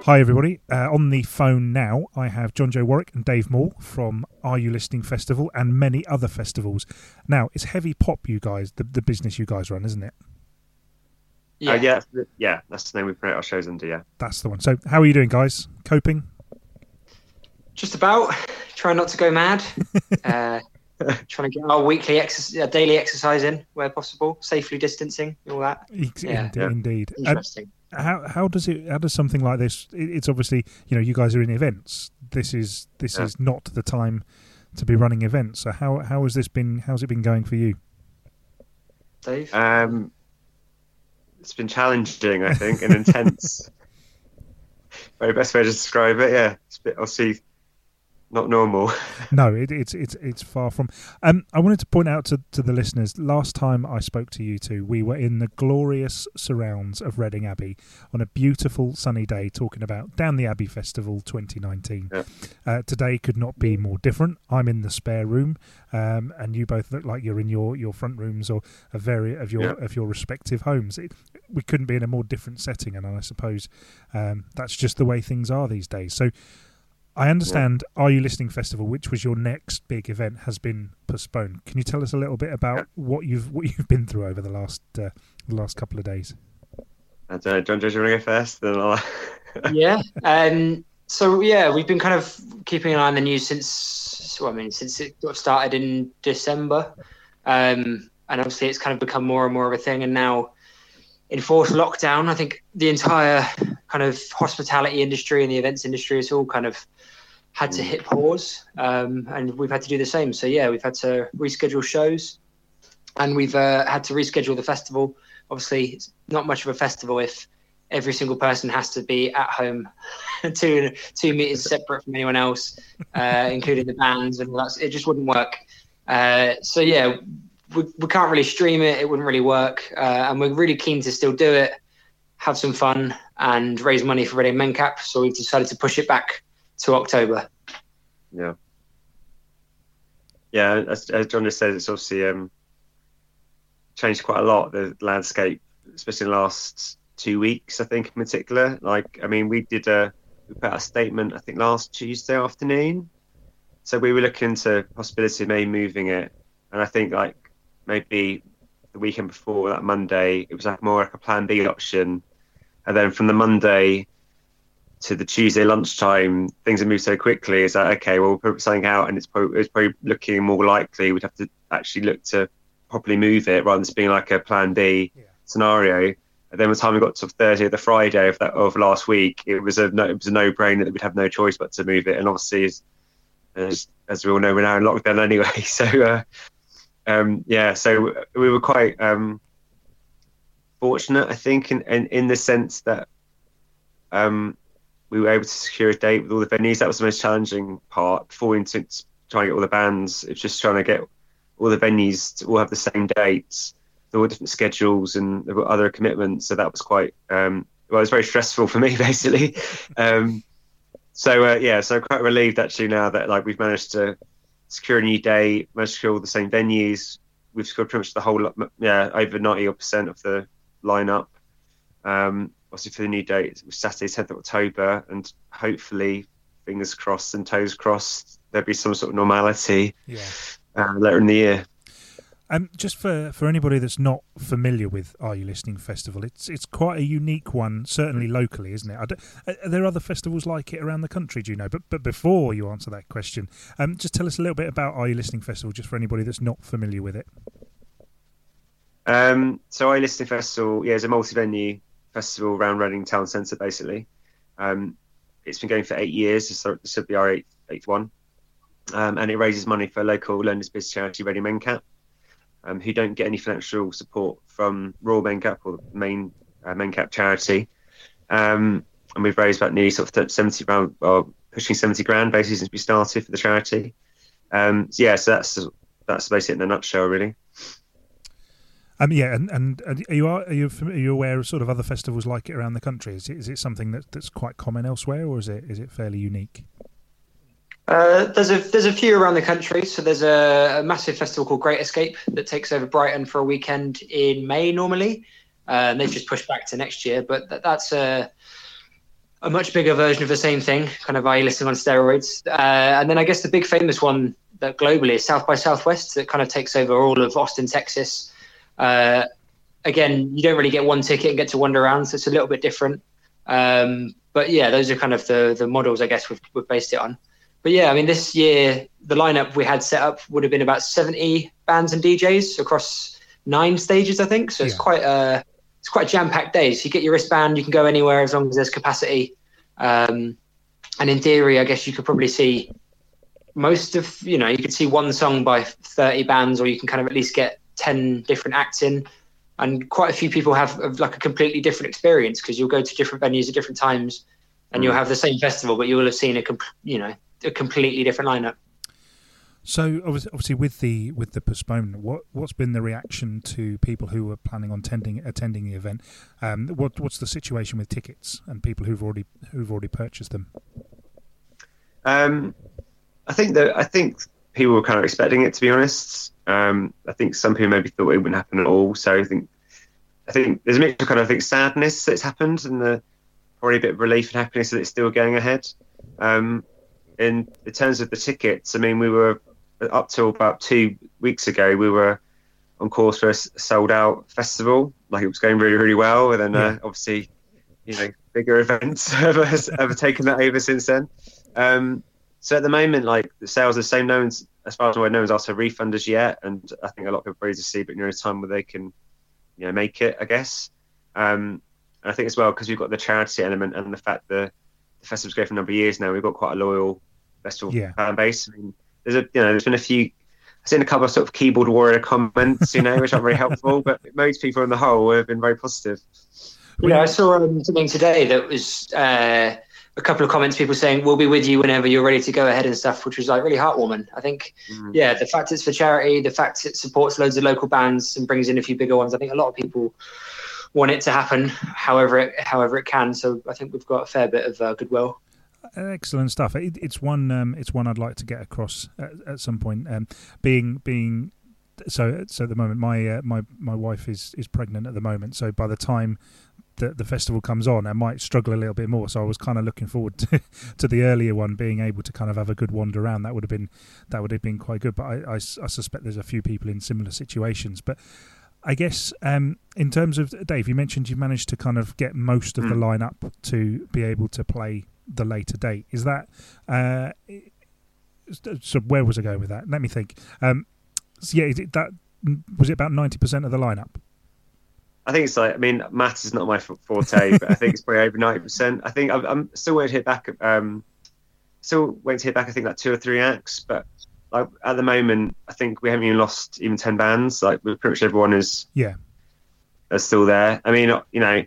Hi, everybody. Uh, on the phone now, I have John Joe Warwick and Dave Moore from Are You Listening Festival and many other festivals. Now, it's heavy pop, you guys, the, the business you guys run, isn't it? Yeah, yeah, that's the- yeah. That's the name we promote our shows under. Yeah, That's the one. So, how are you doing, guys? Coping? Just about. Trying not to go mad. uh, trying to get our weekly exercise, uh, daily exercise in where possible, safely distancing, all that. Ex- Yeah. ind- Yeah. Indeed. And Interesting. how how does it how does something like this it, it's obviously you know you guys are in events this is this Yeah. is not the time to be running events so how how has this been how's it been going for you Dave. um, it's been challenging, I think, and intense. Very best way to describe it. Yeah, it's a bit. I'll see. Not normal. no it, it's it's it's far from um i wanted to point out to, to the listeners last time i spoke to you two we were in the glorious surrounds of reading abbey on a beautiful sunny day talking about down the abbey festival 2019 Yeah. uh, today could not be more different i'm in the spare room um, and you both look like you're in your, your front rooms or a very of your Yeah. of your respective homes it, we couldn't be in a more different setting and i suppose um, that's just the way things are these days so I understand Are You Listening Festival, which was your next big event, has been postponed. Can you tell us a little bit about Yeah. what you've what you've been through over the last uh, the last couple of days? And uh, John, do you want to go first? Then I'll. yeah. Um, so yeah, we've been kind of keeping an eye on the news since. Well, I mean, since it got started in December, um, and obviously it's kind of become more and more of a thing. And now, enforced lockdown. I think the entire kind of hospitality industry and the events industry is all kind of had to hit pause, um, and we've had to do the same. So yeah, we've had to reschedule shows, and we've uh, had to reschedule the festival. Obviously, it's not much of a festival if every single person has to be at home, two two meters separate from anyone else, uh, including the bands, and that's it. Just wouldn't work. Uh, so yeah, we, we can't really stream it. It wouldn't really work, uh, and we're really keen to still do it, have some fun, and raise money for Reading MenCap. So we've decided to push it back to October. Yeah. Yeah, as, as John just said, it's obviously um, changed quite a lot the landscape, especially in the last two weeks. I think in particular, like I mean, we did a we put out a statement I think last Tuesday afternoon, so we were looking into possibility of maybe moving it, and I think like maybe the weekend before that Monday, it was like more like a Plan B option, and then from the Monday to the Tuesday lunchtime, things have moved so quickly. Is that okay? Well, we'll put something out, and it's probably, it's probably looking more likely we'd have to actually look to properly move it rather than just being like a Plan B yeah. scenario. And then by the time we got to Thursday or the Friday of that of last week, it was a no, it was a no brainer that we'd have no choice but to move it. And obviously, as as, as we all know, we're now in lockdown anyway. So uh, um, yeah, so we were quite um, fortunate, I think, in, in, in the sense that um, we were able to secure a date with all the venues. That was the most challenging part. Before we to try and get all the bands, it's just trying to get all the venues to all have the same dates, all different schedules and there were other commitments. So that was quite um, well, it was very stressful for me basically. Um, so uh, yeah, so quite relieved actually now that like we've managed to secure a new date, managed to secure all the same venues. We've secured pretty much the whole yeah over ninety percent of the lineup. Um, obviously for the new date, it was Saturday, 10th of October, and hopefully, fingers crossed and toes crossed, there'll be some sort of normality yeah. uh, later in the year. Um, just for, for anybody that's not familiar with Are You Listening Festival, it's it's quite a unique one, certainly locally, isn't it? are there other festivals like it around the country? Do you know? But but before you answer that question, um, just tell us a little bit about Are You Listening Festival, just for anybody that's not familiar with it. Um, so Are You Listening Festival, yeah, is a multi-venue festival around Reading Town Centre, basically. Um, it's been going for eight years. So This will be our eighth, eighth one. Um, and it raises money for local learners business charity Reading MenCap, um, who don't get any financial support from Royal MenCap or the main uh, MenCap charity. Um, and we've raised about nearly sort of 70 grand, well, pushing 70 grand basically since we started for the charity. Um, so yeah, so that's that's basically in a nutshell, really. Um, yeah, and, and, are you are you are you aware of sort of other festivals like it around the country? Is it, is it something that, that's quite common elsewhere, or is it is it fairly unique? Uh, there's a there's a few around the country. So there's a, a, massive festival called Great Escape that takes over Brighton for a weekend in May normally, uh, and they've just pushed back to next year. But that, that's a a much bigger version of the same thing, kind of listening on steroids. Uh, and then I guess the big famous one that globally is South by Southwest that kind of takes over all of Austin, Texas uh, again, you don't really get one ticket and get to wander around, so it's a little bit different. Um, but yeah, those are kind of the the models I guess we've, we've based it on. But yeah, I mean, this year the lineup we had set up would have been about seventy bands and DJs across nine stages, I think. So yeah. it's quite a it's quite a jam packed day. So you get your wristband, you can go anywhere as long as there's capacity. Um, and in theory, I guess you could probably see most of you know you could see one song by 30 bands or you can kind of at least get 10 different acts in and quite a few people have, have like a completely different experience because you'll go to different venues at different times and you'll mm. have the same festival but you will have seen a you know a completely different lineup. So obviously with the with the postponement what what's been the reaction to people who were planning on attending attending the event? Um, what what's the situation with tickets and people who've already who've already purchased them? Um, I think that I think people were kind of expecting it to be honest um, I think some people maybe thought it wouldn't happen at all. So I think I think there's a mix of kind of I think sadness that's happened and the, probably a bit of relief and happiness that it's still going ahead. Um, in, in terms of the tickets, I mean, we were up till about two weeks ago, we were on course for a sold out festival. Like it was going really, really well. And then uh, obviously, you know, bigger events have, have taken that over since then. Um, so at the moment, like the sales are the same. No one's as far as I know, has asked for refunders yet, and I think a lot of people ready to see, but you know, time where they can, you know, make it. I guess. Um, And I think as well because we've got the charity element and the fact that the festival's going for a number of years now, we've got quite a loyal festival Yeah. fan base. I mean, there's a you know there's been a few. I've seen a couple of sort of keyboard warrior comments, you know, which aren't very helpful, but most people on the whole have been very positive. You know, I saw um, something today that was uh, a couple of comments, people saying, "We'll be with you whenever you're ready to go ahead" and stuff, which was like really heartwarming. I think, Mm. yeah, the fact it's for charity, the fact it supports loads of local bands and brings in a few bigger ones. I think a lot of people want it to happen, however it however it can. So I think we've got a fair bit of uh, goodwill. Excellent stuff. It, it's one. Um, it's one I'd like to get across at, at some point. Um, being being so so at the moment, my uh, my my wife is is pregnant at the moment. So by the time that the festival comes on, I might struggle a little bit more. So I was kind of looking forward to, to the earlier one, being able to kind of have a good wander around. That would have been that would have been quite good. But I I suspect there's a few people in similar situations. But I guess um, in terms of Dave, you mentioned you managed to kind of get most of the Mm. lineup to be able to play the later date. Is that uh, so? Where was I going with that? Let me think. Um, so yeah, is it that was it about ninety percent of the lineup? I think it's like, I mean, maths is not my forte, but I think it's probably over 90%. I think I'm, I'm still waiting to hit back, um, still waiting to hit back, I think like two or three acts, but like at the moment, I think we haven't even lost even 10 bands. Like pretty much everyone is, Yeah, is still there. I mean, you know,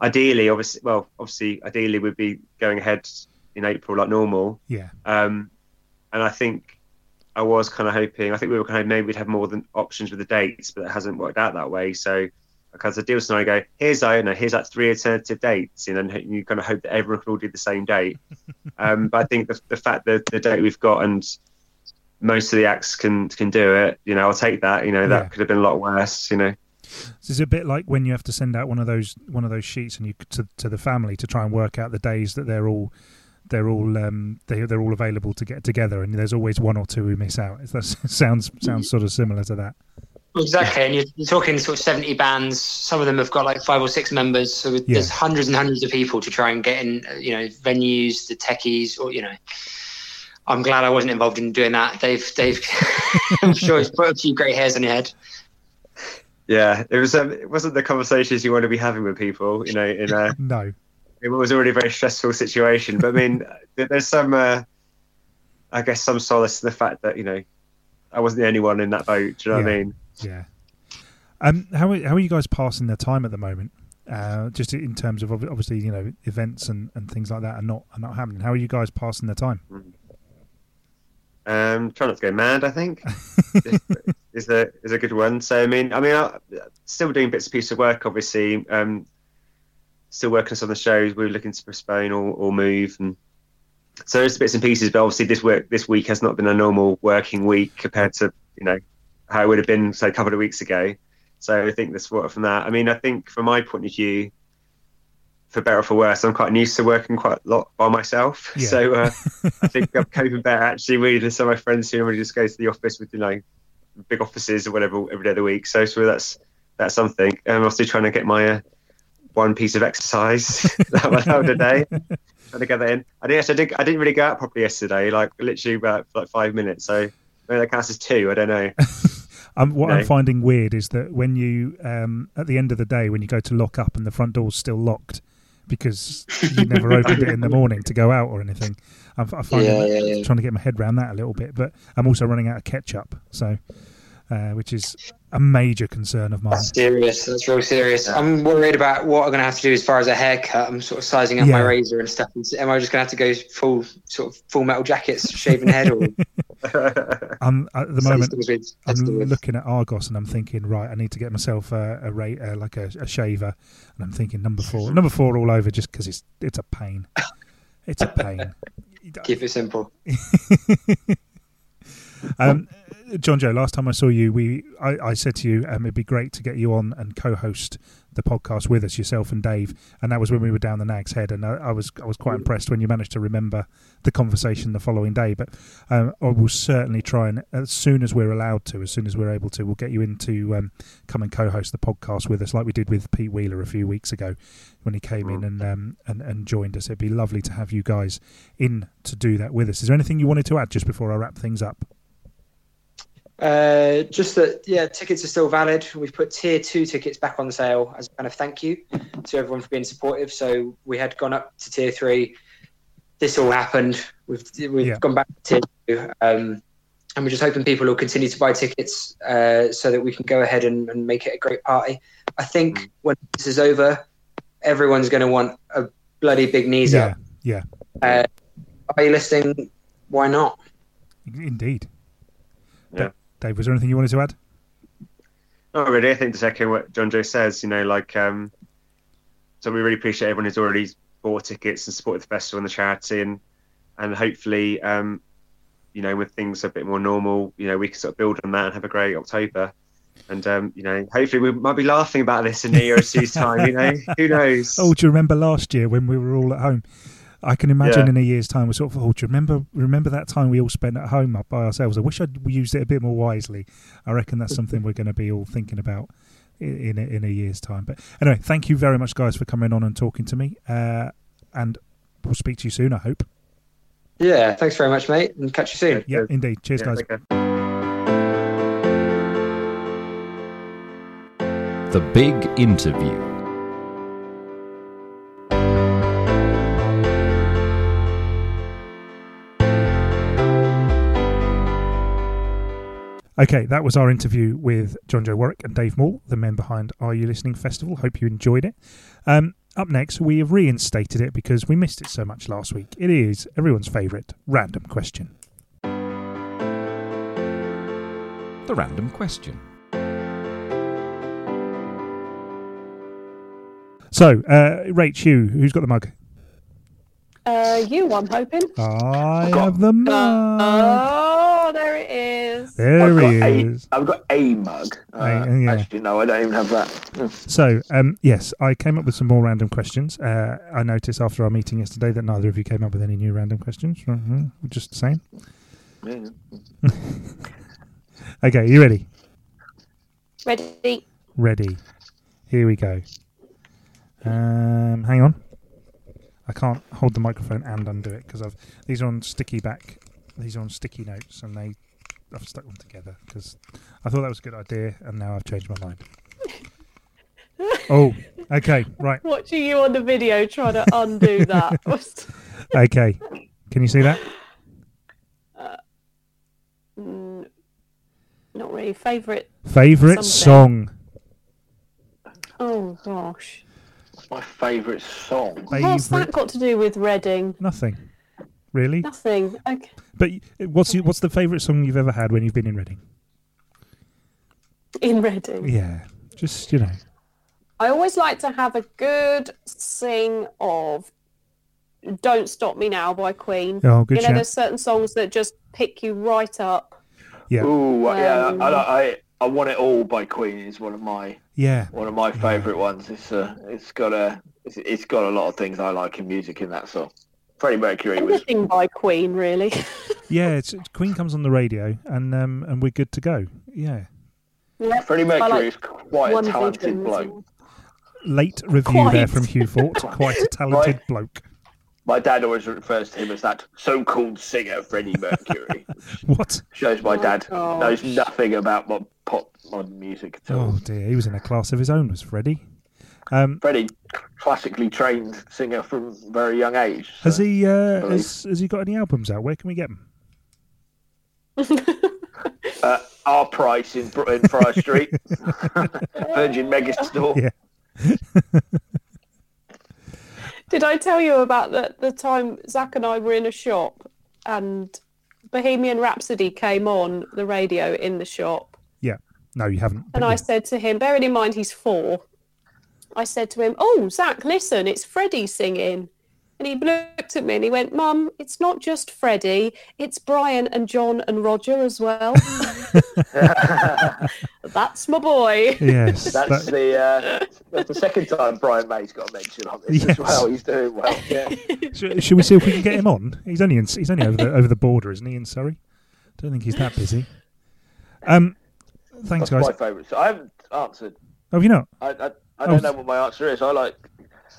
ideally, obviously, well, obviously, ideally we'd be going ahead in April like normal. yeah, Um, and I think I was kind of hoping, I think we were kind of maybe we'd have more than options with the dates, but it hasn't worked out that way. So, because the deal scenario, go, here's know, here's like three alternative dates, and then you kind of hope that everyone can all do the same date. um, but I think the, the fact that the date we've got and most of the acts can can do it, you know, I'll take that. You know, that Yeah. could have been a lot worse. You know, So it's a bit like when you have to send out one of those one of those sheets and you to to the family to try and work out the days that they're all they're all um they they're all available to get together, and there's always one or two who miss out. That sounds sounds sort of similar to that. Exactly, and you're, you're talking sort of 70 bands. Some of them have got like five or six members, so there's hundreds and hundreds of people to try and get in. uh, You know, venues, the techies, or you know. I'm glad I wasn't involved in doing that. Dave, Dave, I'm sure it's put a few grey hairs on your head. yeah, it was. Um, it wasn't the conversations you want to be having with people. You know, in a No, it was already a very stressful situation. But I mean, there's some, uh, I guess, some solace in the fact that you know, I wasn't the only one in that boat. Do you know what I mean? Yeah. Um, how are- how are you guys passing their time at the moment? Uh, just in terms of obviously you know events and, and things like that are not are not happening. How are you guys passing their time? Um, try not to go mad. I think is a is a good one. So I mean, I mean, I'm still doing bits and pieces of work. Obviously, um, still working on some of the shows. We are looking to postpone or, or move, and so there's bits and pieces. But obviously, this work this week has not been a normal working week compared to you know how it would have been say a couple of weeks ago. So I think that's what from that. I mean, I think from my point of view, for better or for worse, I'm quite used to working quite a lot by myself. Yeah. So uh, I think I'm coping better actually with some of my friends who normally just go to the office with you know big offices or whatever every day of the week. So so that's that's something. I'm also trying to get my uh, one piece of exercise that I'm allowed a day. Trying to get that in. I didn't I didn't, I didn't really go out properly yesterday. Like literally about like five minutes. So maybe that counts as two. I don't know. Um, what No. I'm finding weird is that when you, um, at the end of the day, when you go to lock up and the front door's still locked because you never opened it in the morning to go out or anything, I'm, I find Yeah, yeah, yeah. trying to get my head around that a little bit. But I'm also running out of ketchup, so uh, which is a major concern of mine. That's serious. That's real serious. I'm worried about what I'm going to have to do as far as a haircut. I'm sort of sizing up my razor and stuff. Am I just going to have to go full sort of full metal jackets, shaven head, or I'm at the moment. I'm looking at Argos and I'm thinking, right, I need to get myself a, a rate, uh, like a, a shaver, and I'm thinking number four, number four all over, just because it's it's a pain. It's a pain. Keep it simple. Um, John Joe, last time I saw you, we I, I said to you um, it'd be great to get you on and co-host the podcast with us, yourself and Dave, and that was when we were down the Nag's Head, and I, I was I was quite impressed when you managed to remember the conversation the following day. But um, I will certainly try and as soon as we're allowed to, as soon as we're able to, we'll get you in to um, come and co-host the podcast with us, like we did with Pete Wheeler a few weeks ago when he came in and um, and and joined us. It'd be lovely to have you guys in to do that with us. Is there anything you wanted to add just before I wrap things up? Uh, just that, yeah, tickets are still valid. We've put tier two tickets back on sale as a kind of thank you to everyone for being supportive. So we had gone up to tier three. This all happened. We've we've Yeah. gone back to tier two, um, and we're just hoping people will continue to buy tickets uh, so that we can go ahead and, and make it a great party. I think when this is over, everyone's going to want a bloody big knees Yeah, up. yeah, Uh, are you listening? Why not? indeed. Dave, was there anything you wanted to add? Not really. I think to echo what John Joe says, you know, like, um, so we really appreciate everyone who's already bought tickets and supported the festival and the charity, and and hopefully, um, you know, with things a bit more normal, you know, we can sort of build on that and have a great October. And um, you know, hopefully, we might be laughing about this in a year or two's time. You know, who knows? Oh, do you remember last year when we were all at home? I can imagine Yeah. in a year's time we're sort of, oh, do you remember remember that time we all spent at home up by ourselves? I wish I'd used it a bit more wisely. I reckon that's something we're going to be all thinking about in a, in a year's time. But anyway, thank you very much, guys, for coming on and talking to me. Uh, and we'll speak to you soon, I hope. Yeah, thanks very much, mate, and catch you soon. Yeah, indeed. Cheers, Yeah, guys. The Big Interview. Okay, that was our interview with John Joe Warwick and Dave Moore, the men behind Are You Listening Festival. Hope you enjoyed it. Um, up next, we have reinstated it because we missed it so much last week. It is everyone's favourite random question. The random question. So, uh, Rach, you, who's got the mug? Uh, you, I'm hoping. I have the mug. Oh, there it is. there I've got he a, is. I've got a mug. Uh, A- yeah. Actually, no, I don't even have that. So, um, yes, I came up with some more random questions. Uh, I noticed after our meeting yesterday that neither of you came up with any new random questions. Mhm, Just saying. Yeah. Okay, you ready? Ready? Ready. Here we go. Um, hang on. I can't hold the microphone and undo it because I've these are on sticky back. These are on sticky notes, and they I've stuck them together because I thought that was a good idea, and now I've changed my mind. oh, okay, right, Watching you on the video trying to undo that. okay. Can you see that? Mm, Not really. Favourite? Favorite Something. song. Oh, gosh. What's my favourite song? What's Favorite. that got to do with Reading? Nothing. Really? Nothing. Okay. But y- what's your, what's the favorite song you've ever had when you've been in Reading? In Reading. Yeah, just you know. I always like to have a good sing of Don't Stop Me Now by Queen. Oh, good you know, shout. there's certain songs that just pick you right up. Yeah. Ooh, yeah, Um, I, I, I want it all by Queen is one of my Yeah, one of my favourite ones. It's uh, it's got a it's, it's got a lot of things I like in music in that song. Freddie Mercury was Anything by Queen, really. yeah. It's, it's- Queen comes on the radio, and um, and we're good to go. Yeah. yeah. Freddie Mercury like is quite a talented Vision bloke. Late review Quite. there from Hugh Fort. Quite a talented Right. bloke. My dad always refers to him as that so-called singer Freddie Mercury. What? Shows my Oh, dad gosh. knows nothing about mod, pop modern music at all. Oh dear, he was in a class of his own. Was Freddie? Um, Freddie, classically trained singer from very young age. has he? Uh, has, has he got any albums out? Where can we get them? uh, our price in, Br- in Friar Street, Virgin Megastore. Yeah. Did I tell you about the, the time Zach and I were in a shop and Bohemian Rhapsody came on the radio in the shop? Yeah. No, you haven't. And but I yeah. said to him, bearing in mind he's four, I said to him, Oh, Zach, listen, it's Freddie singing. And he looked at me and he went, Mum, it's not just Freddie, it's Brian and John and Roger as well. That's my boy. Yes. That's that- the uh, that's the second time Brian May's got a mention on this Yes. as well. He's doing well. Yeah. should, should we see if we can get him on? He's only in, he's only over the over the border, isn't he? In Surrey. Don't think he's that busy. Um, thanks, That's guys. my favourite. So I haven't answered. Oh, have you not? I, I, I Oh. don't know what my answer is. I like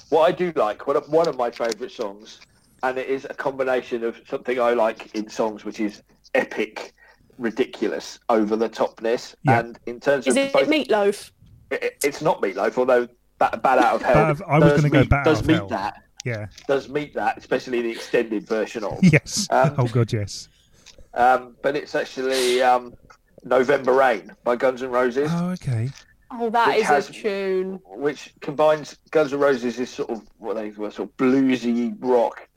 what I do like. One of, one of my favourite songs, and it is a combination of something I like in songs, which is epic ridiculous over the topness. Yeah. And in terms Is of it both, meatloaf? it- it's not meatloaf, although that Bat Out of Hell. Bad I was gonna go meet- Bad Out does of meet Hell. that. Yeah. Does meet that, especially the extended version of. Yes. Um, oh God, yes. Um, but it's actually um, November Rain by Guns N' Roses. Oh, okay. Oh, that Which has- a tune. which combines Guns N' Roses is sort of what they were sort of bluesy rock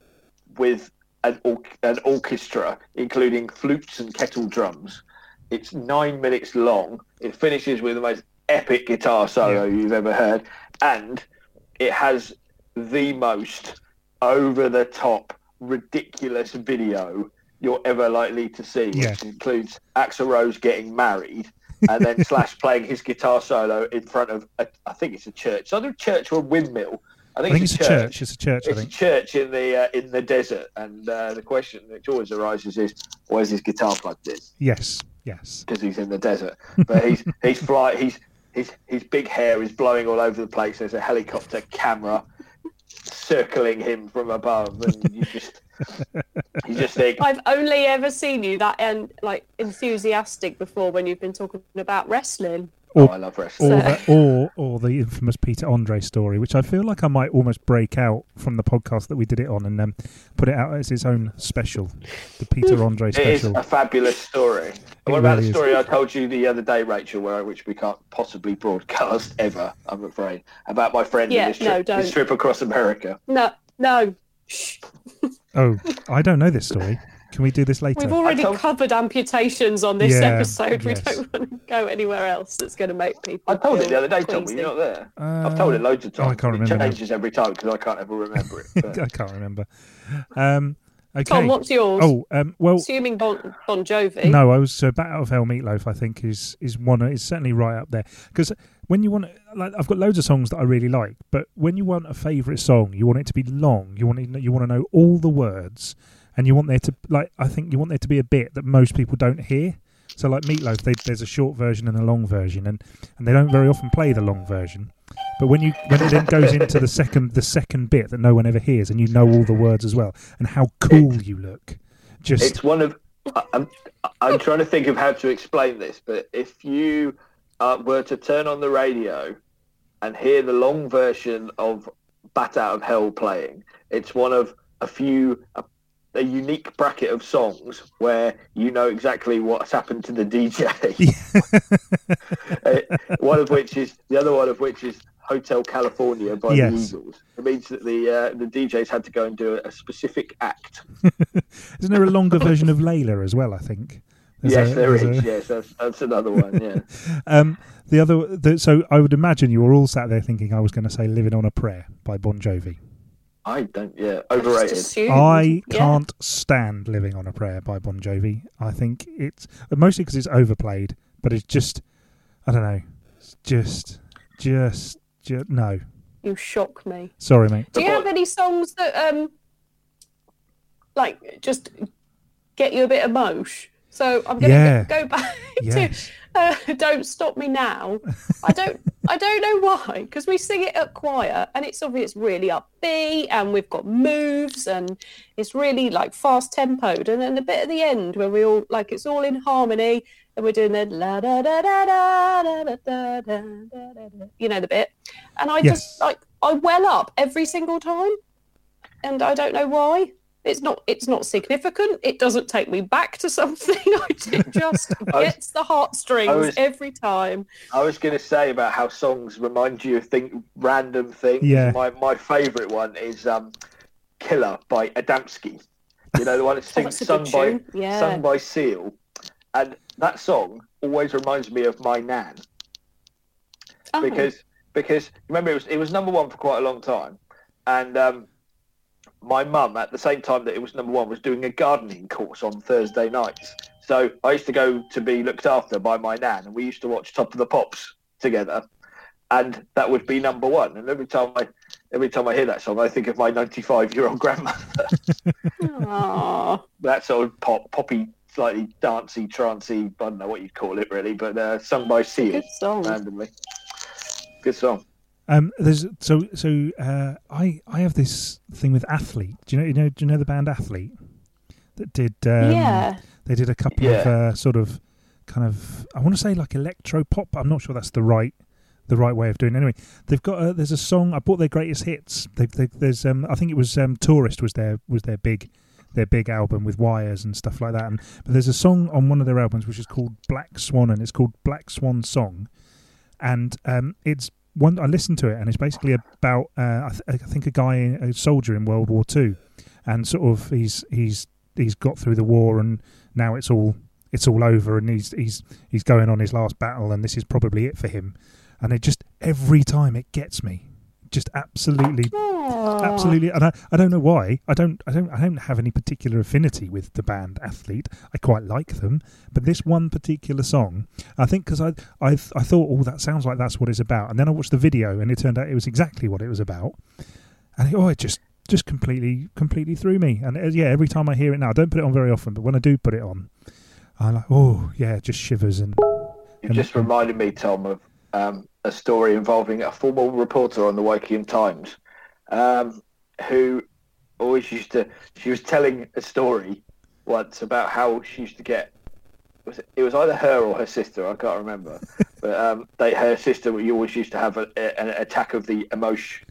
with an or- an orchestra, including flutes and kettle drums. It's nine minutes long. It finishes with the most epic guitar solo you've ever heard, and it has the most over the top, ridiculous video you're ever likely to see, Yeah. which includes Axl Rose getting married and then Slash playing his guitar solo in front of, a, I think it's a church. It's either a church or a windmill. I I think, think it's a church. It's a church. I It's a think. church in the uh, in the desert, and uh, the question which always arises is, where's his guitar plugged in? Yes. Yes. Because he's in the desert, but he's he's fly he's his his big hair is blowing all over the place. There's a helicopter camera circling him from above, and you just you just think, I've only ever seen you that and like enthusiastic before when you've been talking about wrestling. oh, I love wrestling. Or So- the, or or the infamous Peter Andre story, which I feel like I might almost break out from the podcast that we did it on and um, put it out as its own special, the Peter Andre special. It is special. a fabulous story. what about really the is. story I told you the other day, Rachel, where which we can't possibly broadcast ever? I'm afraid about my friend Yeah, and his no, trip, his don't. trip across America. No, no. Shh. Oh, I don't know this story. Can we do this later? We've already told- covered amputations on this Yeah, episode. We yes. don't want to go anywhere else that's going to make people. I told it the other day, Tom. Were queasy. you not there? Uh, I've told it loads of oh, I can't It remember now. changes every time because I can't ever remember it. but- I can't remember. Um, okay. Tom, what's yours? oh, um, well, Assuming Bon, bon Jovi. No, I was so Bat Out of Hell Meatloaf. I think is is one is certainly right up there because when you want like I've got loads of songs that I really like, but when you want a favourite song, you want it to be long. You want it, you want to know all the words, and you want there to like I think you want there to be a bit that most people don't hear. So like Meatloaf, they, there's a short version and a long version, and, and they don't very often play the long version. But when you when it then goes into the second the second bit that no one ever hears, and you know all the words as well, and how cool you look, just It's one of. I'm, I'm trying to think of how to explain this, but if you uh, were to turn on the radio and hear the long version of Bat Out of Hell playing, it's one of a few, a, a unique bracket of songs where you know exactly what's happened to the DJ. Uh, one of which is, the other one of which is Hotel California by Yes. the Eagles. It means that the uh, the DJs had to go and do a specific act. Isn't there a longer version of Layla as well? I think. There's yes, a- there there's is. a- Yes, that's, that's another one. Yeah. Um, the other, the, so I would imagine you were all sat there thinking I was going to say "Living on a Prayer" by Bon Jovi. I don't. Yeah, overrated. assumed. I can't stand "Living on a Prayer" by Bon Jovi. I think it's mostly because it's overplayed, but it's just, I don't know, it's just, just, just no. You shock me. Sorry, mate. Do you have any songs that um like just get you a bit emotion? So I'm gonna go back Yes. to uh, "Don't Stop Me Now." I don't, I don't know why, because we sing it at choir, and it's obviously it's really upbeat, and we've got moves, and it's really like fast tempoed, and then the bit at the end where we all like it's all in harmony, and we're doing the la da da da da da da da da da da da, you know the bit, and I Yes. just like I well up every single time, and I don't know why. It's not. It's not significant. It doesn't take me back to something. It just I was- gets the heartstrings was- every time. I was going to say about how songs remind you of thing, random things. Yeah. My my favourite one is um, "Killer" by Adamski. You know the one that's Oh, sing, sung by tune. Yeah. sung by Seal, and that song always reminds me of my nan. Oh, because because remember it was it was number one for quite a long time, and um, my mum at the same time that it was number one was doing a gardening course on Thursday nights. So I used to go to be looked after by my nan, and we used to watch Top of the Pops together, and that would be number one. And every time I every time I hear that song, I think of my ninety five year old grandmother. That sort of pop poppy. Slightly dancey, trancy, I don't know what you'd call it really, but uh, sung by Seal good song. randomly. Good song. Um, there's so so. Uh, I I have this thing with athlete. Do you know? You know? Do you know the band Athlete that did? Um, yeah. They did a couple Yeah. of uh, sort of kind of I want to say like electro pop. I'm not sure that's the right the right way of doing. it. Anyway, they've got a, there's a song. I bought their greatest hits. They've, they, there's um, I think it was um, Tourist was their was their big their big album with wires and stuff like that. And but there's a song on one of their albums which is called Black Swan, and it's called Black Swan Song, and um, it's one. I listened to it, and it's basically about uh, I, th- I think a guy, a soldier in World War Two, and sort of he's he's he's got through the war, and now it's all it's all over, and he's he's he's going on his last battle, and this is probably it for him. And it just every time it gets me, just absolutely absolutely and I, I don't know why. I don't i don't i don't have any particular affinity with the band athlete. I quite like them but this one particular song i think because I, I i thought oh that sounds like that's what it's about. And then i watched the video and it turned out it was exactly what it was about. And it, oh it just just completely completely threw me. And uh, yeah every time i hear it now i don't put it on very often but when i do put it on i'm like oh yeah just shivers and You just reminded me, Tom, of um, a story involving a former reporter on the Woking Times, um, who always used to. She was telling a story once about how she used to get. Was it, it was either her or her sister. I can't remember, but um, they her sister. You always used to have a, a, an attack of the emotion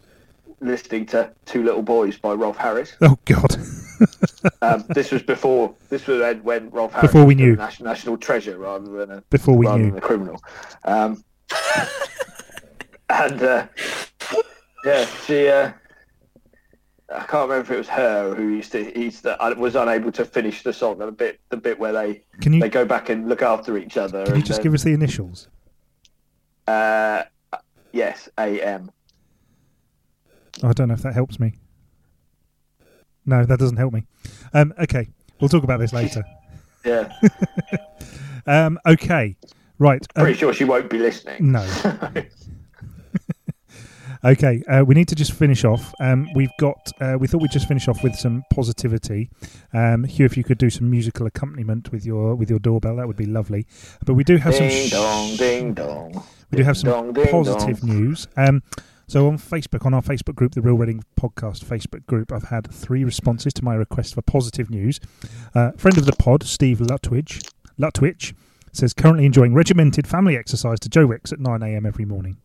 listening to Two Little Boys by Rolf Harris. oh god Um, this was before. This was when- Rolf Harris Before we knew. national, national treasure rather than a before we rather knew than a criminal. Um, and uh, yeah, she. Uh, I can't remember if it was her who used to. Used to, I was unable to finish the song. The bit, the bit where they can you they go back and look after each other. can you just then, give us the initials Uh, yes, A.M. Oh, I don't know if that helps me. No, that doesn't help me. Um, okay, we'll talk about this later. Yeah, Um, okay, right. um, pretty sure she won't be listening. no. Okay, uh, we need to just finish off. Um, we've got. Uh, we thought we'd just finish off with some positivity. Um, Hugh, if you could do some musical accompaniment with your with your doorbell, that would be lovely. But we do have some. ding sh- dong, ding dong. we do have some Ding dong, ding positive dong. news. Um, so on Facebook, on our Facebook group, the Real Reading Podcast Facebook group, I've had three responses to my request for positive news. Uh, friend of the pod, Steve Lutwidge, Lutwich, says currently enjoying regimented family exercise to Joe Wicks at 9 a.m. every morning.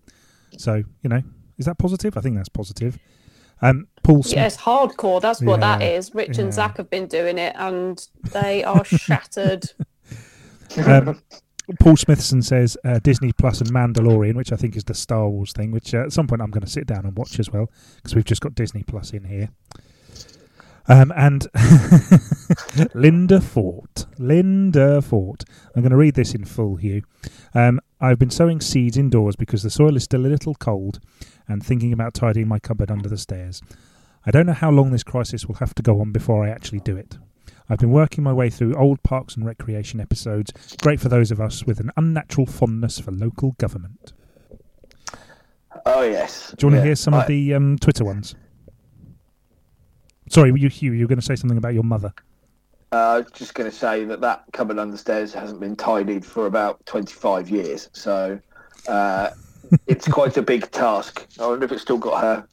So you know, is that positive? I think that's positive. Um, Paul Smith. Yes, hardcore. That's what that Yeah, is. Rich yeah. and Zach have been doing it, and they are shattered. Um, Paul Smithson says uh, Disney Plus and Mandalorian, which I think is the Star Wars thing, which uh, at some point I'm going to sit down and watch as well because we've just got Disney Plus in here. Um, and Linda Fort, Linda Fort. I'm going to read this in full, Hugh. Um, I've been sowing seeds indoors because the soil is still a little cold, and thinking about tidying my cupboard under the stairs. I don't know how long this crisis will have to go on before I actually do it. I've been working my way through old Parks and Recreation episodes, great for those of us with an unnatural fondness for local government. Oh yes. Do you want Yeah. to hear some I- of the um, Twitter ones? Sorry, you, Hugh, you were going to say something about your mother. Uh, I was just going to say that that cupboard under the stairs hasn't been tidied for about 25 years. So uh, it's quite a big task. I wonder if it's still got her.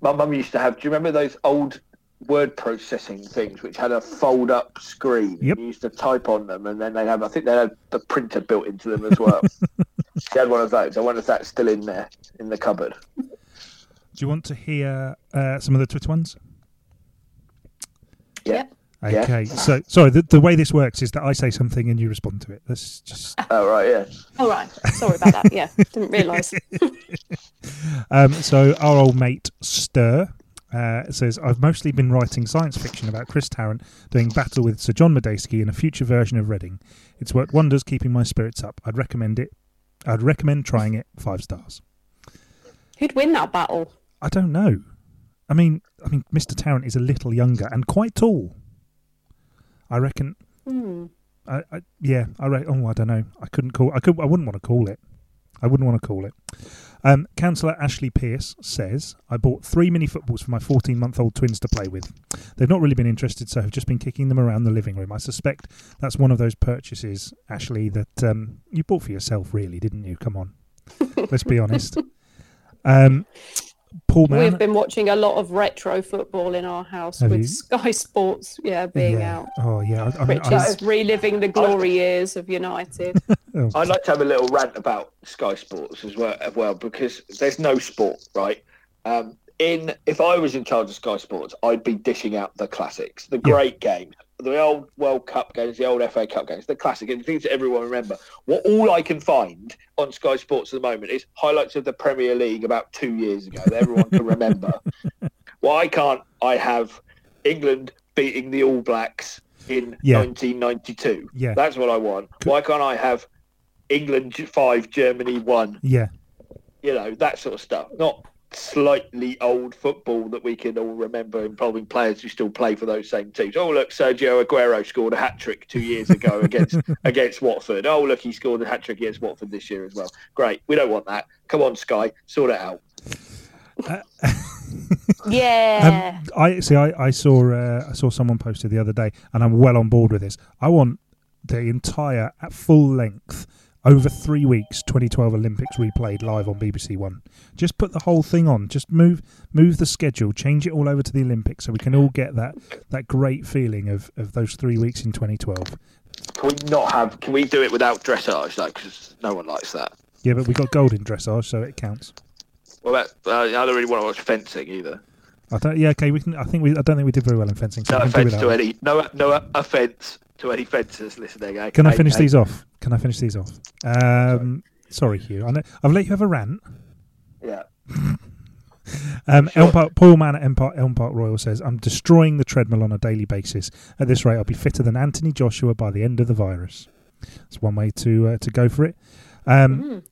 My mum used to have, do you remember those old word processing things which had a fold up screen? Yep. You used to type on them and then they have, I think they had the printer built into them as well. she had one of those. I wonder if that's still in there in the cupboard. Do you want to hear uh, some of the Twitter ones? Yeah. Yep. Yeah. Okay, so sorry. The, the way this works is that I say something and you respond to it. That's just Oh, right, yeah. All right. Sorry about that. Yeah, didn't realise. Um, so our old mate Stir uh, says, "I've mostly been writing science fiction about Chris Tarrant doing battle with Sir John Madejski in a future version of Reading. It's worked wonders, keeping my spirits up. I'd recommend it. I'd recommend trying it. Five stars. Who'd win that battle? I don't know. I mean, I mean, Mr. Tarrant is a little younger and quite tall. I reckon. Hmm. I, I yeah, I reckon. Oh, I don't know. I couldn't call. I could. I wouldn't want to call it. I wouldn't want to call it. Um, Councillor Ashley Pearce says, "I bought three mini footballs for my 14-month-old twins to play with. They've not really been interested, so have just been kicking them around the living room. I suspect that's one of those purchases, Ashley, that um, you bought for yourself, really, didn't you? Come on, let's be honest." Um, Paul Mann. We've been watching a lot of retro football in our house Have with you? Sky Sports, yeah, being yeah. out. Oh yeah, I, I mean, Which I, is reliving the glory years of United. oh, I'd like to have a little rant about Sky Sports as well, as well because there's no sport, right? Um, in if I was in charge of Sky Sports, I'd be dishing out the classics, the Yeah. great games, the old World Cup games, the old FA Cup games, the classic, and things that everyone remember. What all I can find on Sky Sports at the moment is highlights of the Premier League about two years ago that everyone can remember. Why can't I have England beating the All Blacks in Yeah. 1992? Yeah. That's what I want. Why can't I have England five, Germany one? yeah, You know that sort of stuff. Not slightly old football that we can all remember involving players who still play for those same teams. Oh look, Sergio Aguero scored a hat trick two years ago against against Watford. Oh look, he scored a hat trick against Watford this year as well. Great. We don't want that. Come on, Sky, sort it out. yeah. Um, I see. I, I saw. Uh, I saw someone posted the other day, and I'm well on board with this. I want the entire at full length over three weeks 2012 Olympics replayed live on BBC One. Just put the whole thing on. Just move move the schedule, change it all over to the Olympics, so we can all get that that great feeling of of those three weeks in 2012. Can we not have? Can we do it without dressage? Like, because no one likes that. Yeah, but we got gold in dressage, so it counts. Well, that, uh, I don't really want to watch fencing either. I don't. Yeah, okay. We can. I think we. I don't think we did very well in fencing. So No we can do offense to any. No, no offense to any fencers listening. Eh? Can I finish hey. these off? Can I finish these off? Um, sorry, Hugh. I I've let you have a rant. Yeah. Um, Sure. Elm Park, Paul Mann at Elm Park, Elm Park Royal says, I'm destroying the treadmill on a daily basis. At this rate, I'll be fitter than Anthony Joshua by the end of the virus. That's one way to uh, to go for it. Um, Mm.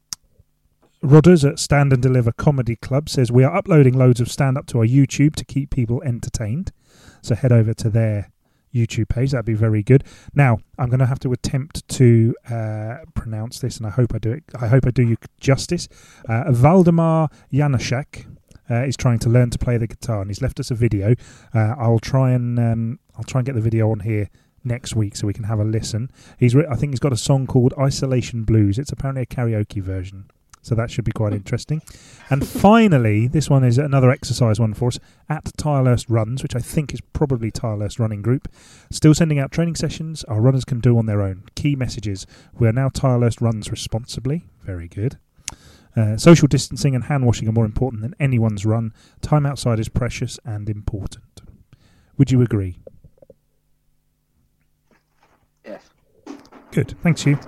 Rodders at Stand and Deliver Comedy Club says, We are uploading loads of stand up to our YouTube to keep people entertained. So head over to their YouTube page. That'd be very good. Now, I'm going to have to attempt to uh, pronounce this, and I hope I do it. I hope I do you justice. Uh, Valdemar Janaszek uh, is trying to learn to play the guitar, and he's left us a video. Uh, I'll try and um, I'll try and get the video on here next week so we can have a listen. He's writ- I think he's got a song called Isolation Blues. It's apparently a karaoke version. So that should be quite interesting. And finally, this one is another exercise one for us at Tilehurst Runs, which I think is probably Tilehurst Running Group. Still sending out training sessions our runners can do on their own. Key messages. We are now Tilehurst Runs responsibly. Very good. Uh, social distancing and hand washing are more important than anyone's run. Time outside is precious and important. Would you agree? Yes. Good. Thanks, you.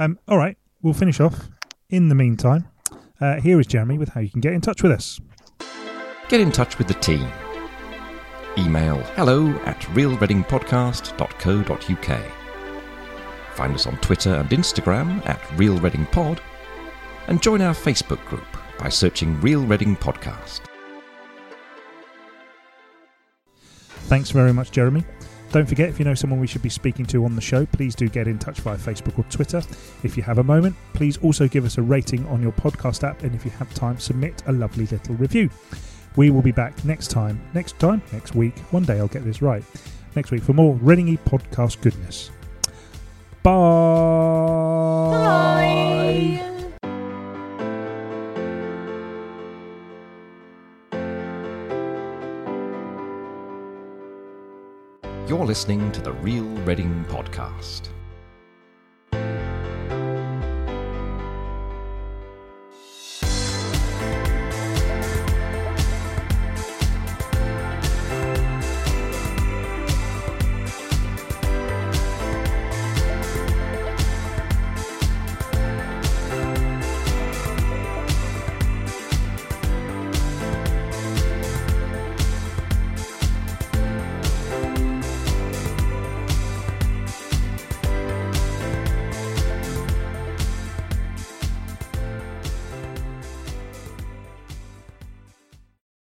Um, all right, we'll finish off. In the meantime, uh, here is Jeremy with how you can get in touch with us. Get in touch with the team. Email hello at realreadingpodcast.co.uk. Find us on Twitter and Instagram at Real Reading Pod, and join our Facebook group by searching Real Reading Podcast. Thanks very much, Jeremy. Don't forget, if you know someone we should be speaking to on the show, please do get in touch via Facebook or Twitter. If you have a moment, please also give us a rating on your podcast app, and if you have time, submit a lovely little review. We will be back next time, next time, next week. One day I'll get this right. Next week for more Readingy podcast goodness. Bye. Bye. You're listening to the Real Reading Podcast.